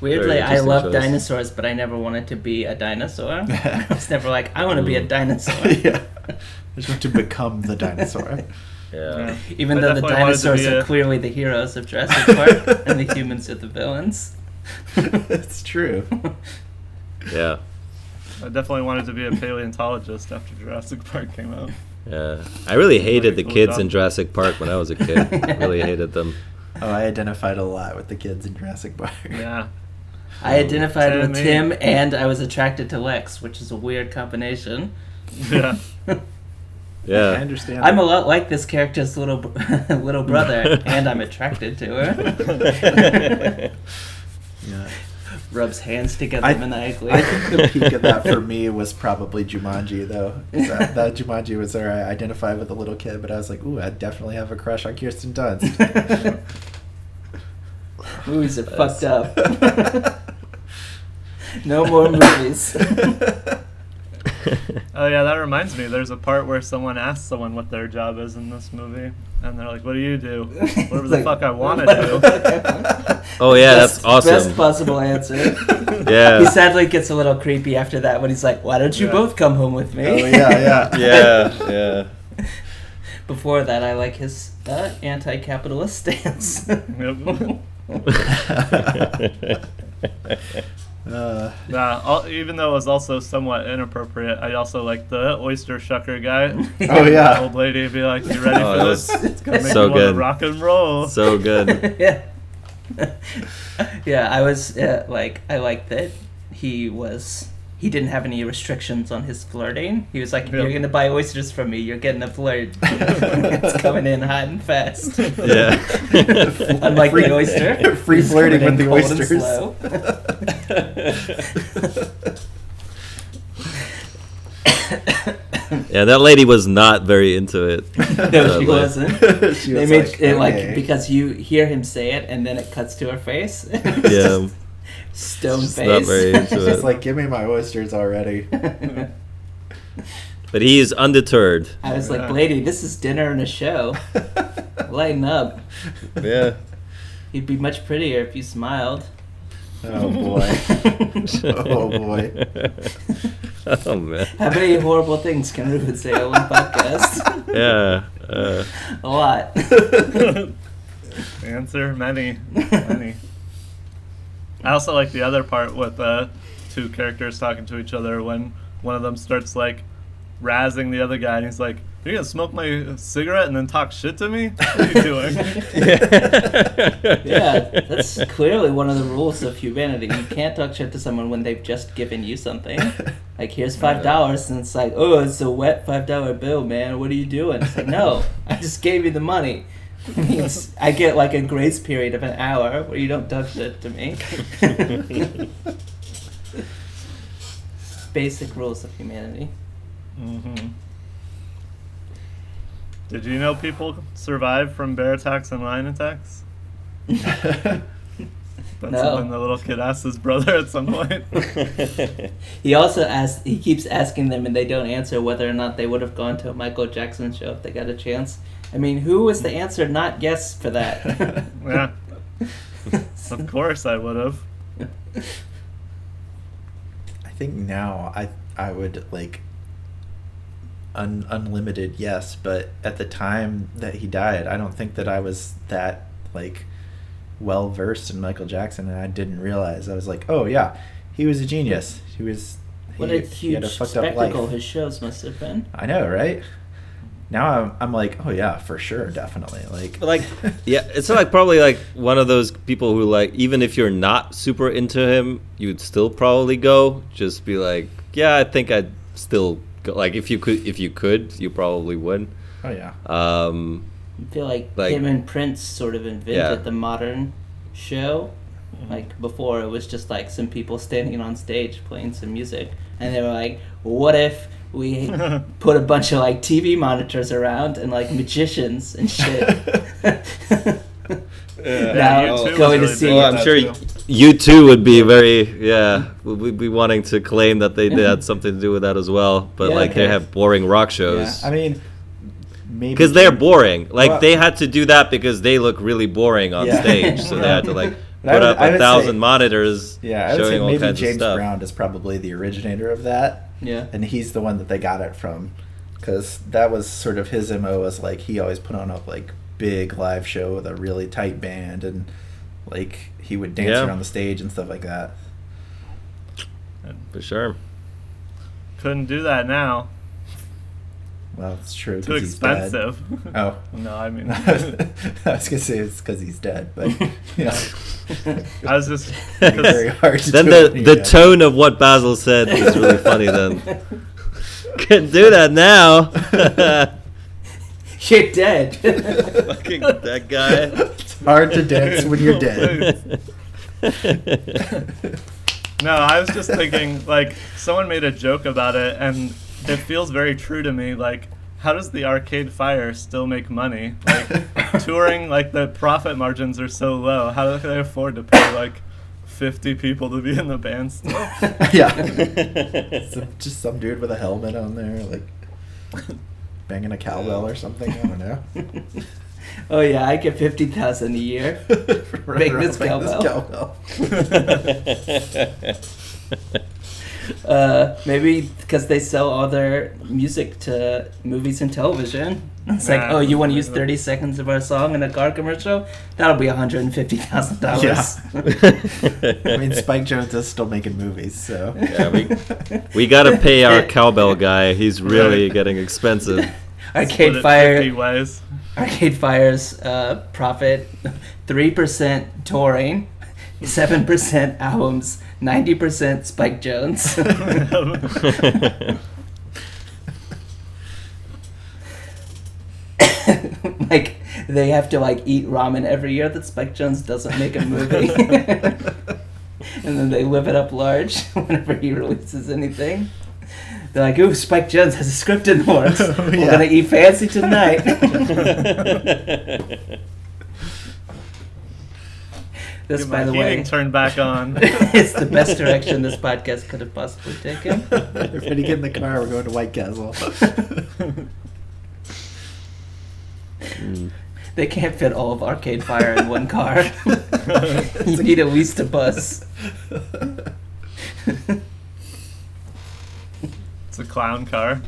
Weirdly, I love choice. dinosaurs, but I never wanted to be a dinosaur. I was never like, I want to be a dinosaur. yeah, I just want to become the dinosaur. Yeah. Even I though the definitely wanted to dinosaurs are a- clearly the heroes of Jurassic Park, and the humans are the villains. (laughs) it's true. Yeah. I definitely wanted to be a paleontologist after Jurassic Park came out. Yeah. I really hated the cool kids job. in Jurassic Park when I was a kid. I really hated them. (laughs) Oh, I identified a lot with the kids in Jurassic Park. Yeah. I identified Tim with me. Tim, and I was attracted to Lex, which is a weird combination. Yeah. (laughs) Yeah. I understand. I'm a lot like this character's little little brother, and I'm attracted to her. Yeah. Rubs hands together I, maniacally. I think the peak of that for (laughs) me was probably Jumanji, though. That, that Jumanji was where I identified with a little kid, but I was like, ooh, I definitely have a crush on Kirsten Dunst. (laughs) Movies are fucked up. (laughs) no more movies. Oh yeah, that reminds me. There's a part where someone asks someone what their job is in this movie, and they're like, "What do you do? Whatever the Like, fuck I want to do." the fuck I want. Oh yeah, Best- that's awesome. Best possible answer. (laughs) Yeah. He Yeah. sadly gets a little creepy after that when he's like, "Why don't you Yeah. both come home with me?" Oh yeah, yeah. (laughs) Yeah, yeah. Before that, I like his uh, anti-capitalist (laughs) stance. Yep. Uh, Nah, all, even though it was also somewhat inappropriate, I also like the oyster shucker guy. Oh, (laughs) yeah. That old lady be like, "You ready Oh, for this? was It's gonna make so you good. rock and roll." so good. (laughs) yeah. (laughs) yeah, I was uh, like, I liked that he was. He didn't have any restrictions on his flirting. He was like, if you're gonna buy oysters from me, you're getting a flirt. (laughs) it's coming in hot and fast. Yeah. (laughs) Unlike Free- the oyster. (laughs) free flirting with the cold and oysters. slow. yeah, that lady was not very into it. no, uh, she Sadly. wasn't. She They made like, it like "Okay." because you hear him say it and then it cuts to her face. Yeah. Stone She's face. not very into She's it. like, give me my oysters already. (laughs) But he is undeterred. I was like, lady, this is dinner and a show. (laughs) Lighten up. Yeah. You'd be much prettier if you smiled. Oh boy. (laughs) Oh, boy. oh man. How many horrible things can Ruben say on one podcast? Yeah. Uh, A lot. Answer many, many. I also like the other part with uh, two characters talking to each other when one of them starts like razzing the other guy, and he's like, "You're gonna smoke my cigarette and then talk shit to me? What are you doing?" (laughs) (laughs) yeah, that's clearly one of the rules of humanity. You can't talk shit to someone when they've just given you something. Like, here's five dollars, and it's like, oh, it's a wet five dollar bill, man. What are you doing? It's like, no, I just gave you the money. Means I get like a grace period of an hour where you don't talk shit to me. Basic rules of humanity. hmm Did you know people survive from bear attacks and lion attacks? (laughs) That's No. something the little kid asked his brother at some point. (laughs) He also asks. He keeps asking them, and they don't answer whether or not they would have gone to a Michael Jackson show if they got a chance. I mean, who was the answer? Not guess for that. (laughs) yeah, of course I would have. I think now I I would like un, unlimited yes, but at the time that he died, I don't think that I was that like well versed in Michael Jackson, and I didn't realize. I was like, oh yeah, he was a genius. He was. what he, a he had huge a fucked up spectacle life. his shows must have been. I know, right? Now I'm, I'm like, oh yeah, for sure, definitely. Like, like, (laughs) yeah, it's like probably like one of those people who like even if you're not super into him, you'd still probably go. Just be like, yeah, I think I'd still go. Like if you could, if you could, you probably would. oh yeah, Um, I feel like, Like- him and Prince sort of invented Yeah. the modern show. Like before, it was just like some people standing on stage playing some music, and they were like, "What if we (laughs) put a bunch of like TV monitors around and like magicians and shit?" (laughs) now U2 going to see well, I'm sure too. U2 would be very yeah, We'd be wanting to claim that they had (laughs) something to do with that as well. But Yeah, like they have boring rock yeah. shows. I mean, maybe because they're boring. Like Well- they had to do that because they look really boring on Yeah. stage, so they had to like put would- up a thousand say- monitors Yeah, I would say showing all maybe James. Brown is probably the originator of that. Yeah. and he's the one that they got it from because that was sort of his mo was like he always put on a like big live show with a really tight band and like he would dance Yeah. around the stage and stuff like that For sure. Couldn't do that now. Well it's true Too 'cause he's dead. expensive. oh (laughs) no, I mean, (laughs) (laughs) i was gonna say it's because he's dead but yeah I was just very hard to Then the it the you're tone of what Basil said is really funny. Then can do that now. You're dead. Fucking that guy. it's hard to dance when you're dead No, I was just thinking, like, someone made a joke about it, and it feels very true to me. Like, how does the Arcade Fire still make money? Like (laughs) touring, like the profit margins are so low. How do they afford to pay like fifty people to be in the band still? (laughs) yeah. (laughs) Some- just some dude with a helmet on there, like banging a cowbell or something. I don't know. Oh yeah, I get fifty thousand a year. Running Bang around this banging cowbell. cowbell. Uh, maybe because they sell all their music to movies and television. It's like, oh, you want to use thirty seconds of our song in a car commercial? That'll be one hundred and fifty thousand dollars. Yeah. (laughs) I mean, Spike Jonze is still making movies, so. Yeah, we- We gotta pay our cowbell guy. He's really getting expensive. (laughs) Arcade Fire. 50. Arcade Fire's uh, profit: three percent touring, seven percent albums, ninety percent Spike Jonze. (laughs) like they have to like eat ramen every year that Spike Jonze doesn't make a movie. (laughs) and then they live it up large (laughs) whenever he releases anything. They're like, "Ooh, Spike Jonze has a script in the works. Oh, We're Yeah. gonna eat fancy tonight." This, Get by the way, turned back on. (laughs) it's the best direction this podcast could have possibly taken. (laughs) Everybody get in the car. We're going to White Castle. Mm. (laughs) They can't fit all of Arcade Fire in one car. you need at least a bus. It's a clown car.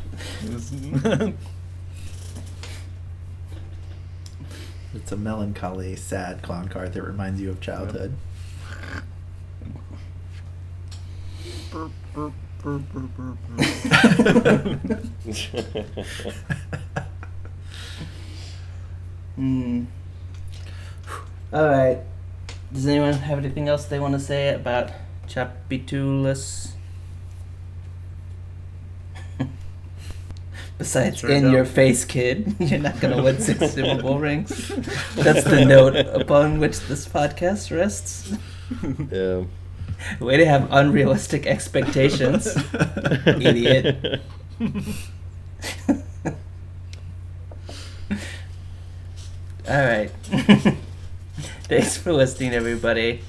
It's- a melancholy, sad clown car that reminds you of childhood. Hmm. All right. Does anyone have anything else they want to say about Tchoupitoulas? Besides, Sure in don't. your face, kid, (laughs) you're not gonna win six (laughs) Super Bowl rings. That's the note upon which this podcast rests. Yeah. Way to have unrealistic expectations, (laughs) idiot. All right. Thanks for listening, everybody.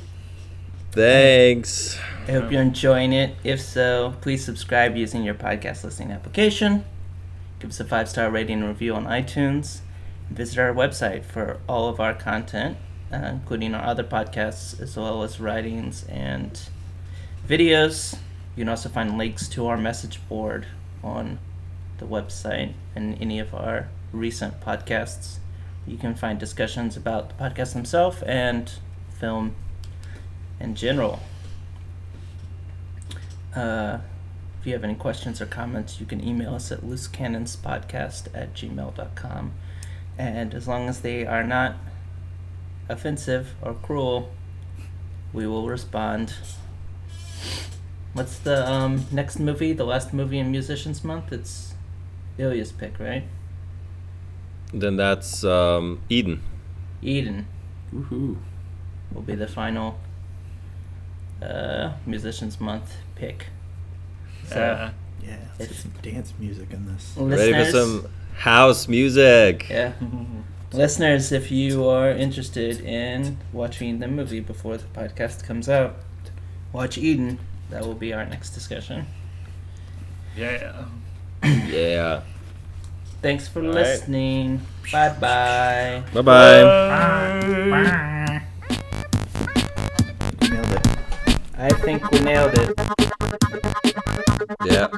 Thanks. I hope you're enjoying it. If so, please subscribe using your podcast listening application. Give us a five star rating and review on iTunes. Visit our website for all of our content, uh, including our other podcasts, as well as writings and videos. You can also find links to our message board on the website and any of our recent podcasts. You can find discussions about the podcast themselves and film in general. Uh, you have any questions or comments, you can email us at loosecannonspodcast at gmail.com. And as long as they are not offensive or cruel, we will respond. What's the um, next movie? The last movie in Musicians Month? It's Ilya's pick, right? Then that's um, Eden. Eden Woohoo. will be the final uh, Musicians Month pick. So, Yeah. Yeah, let's get some dance music in this. Ready for some house music? yeah, (laughs) listeners, if you are interested in watching the movie before the podcast comes out, watch Eden. That will be our next discussion. Yeah. (clears throat) Yeah. Thanks for All right. listening. Bye bye. Bye bye. Bye. Nailed it. I think we nailed it. Yeah.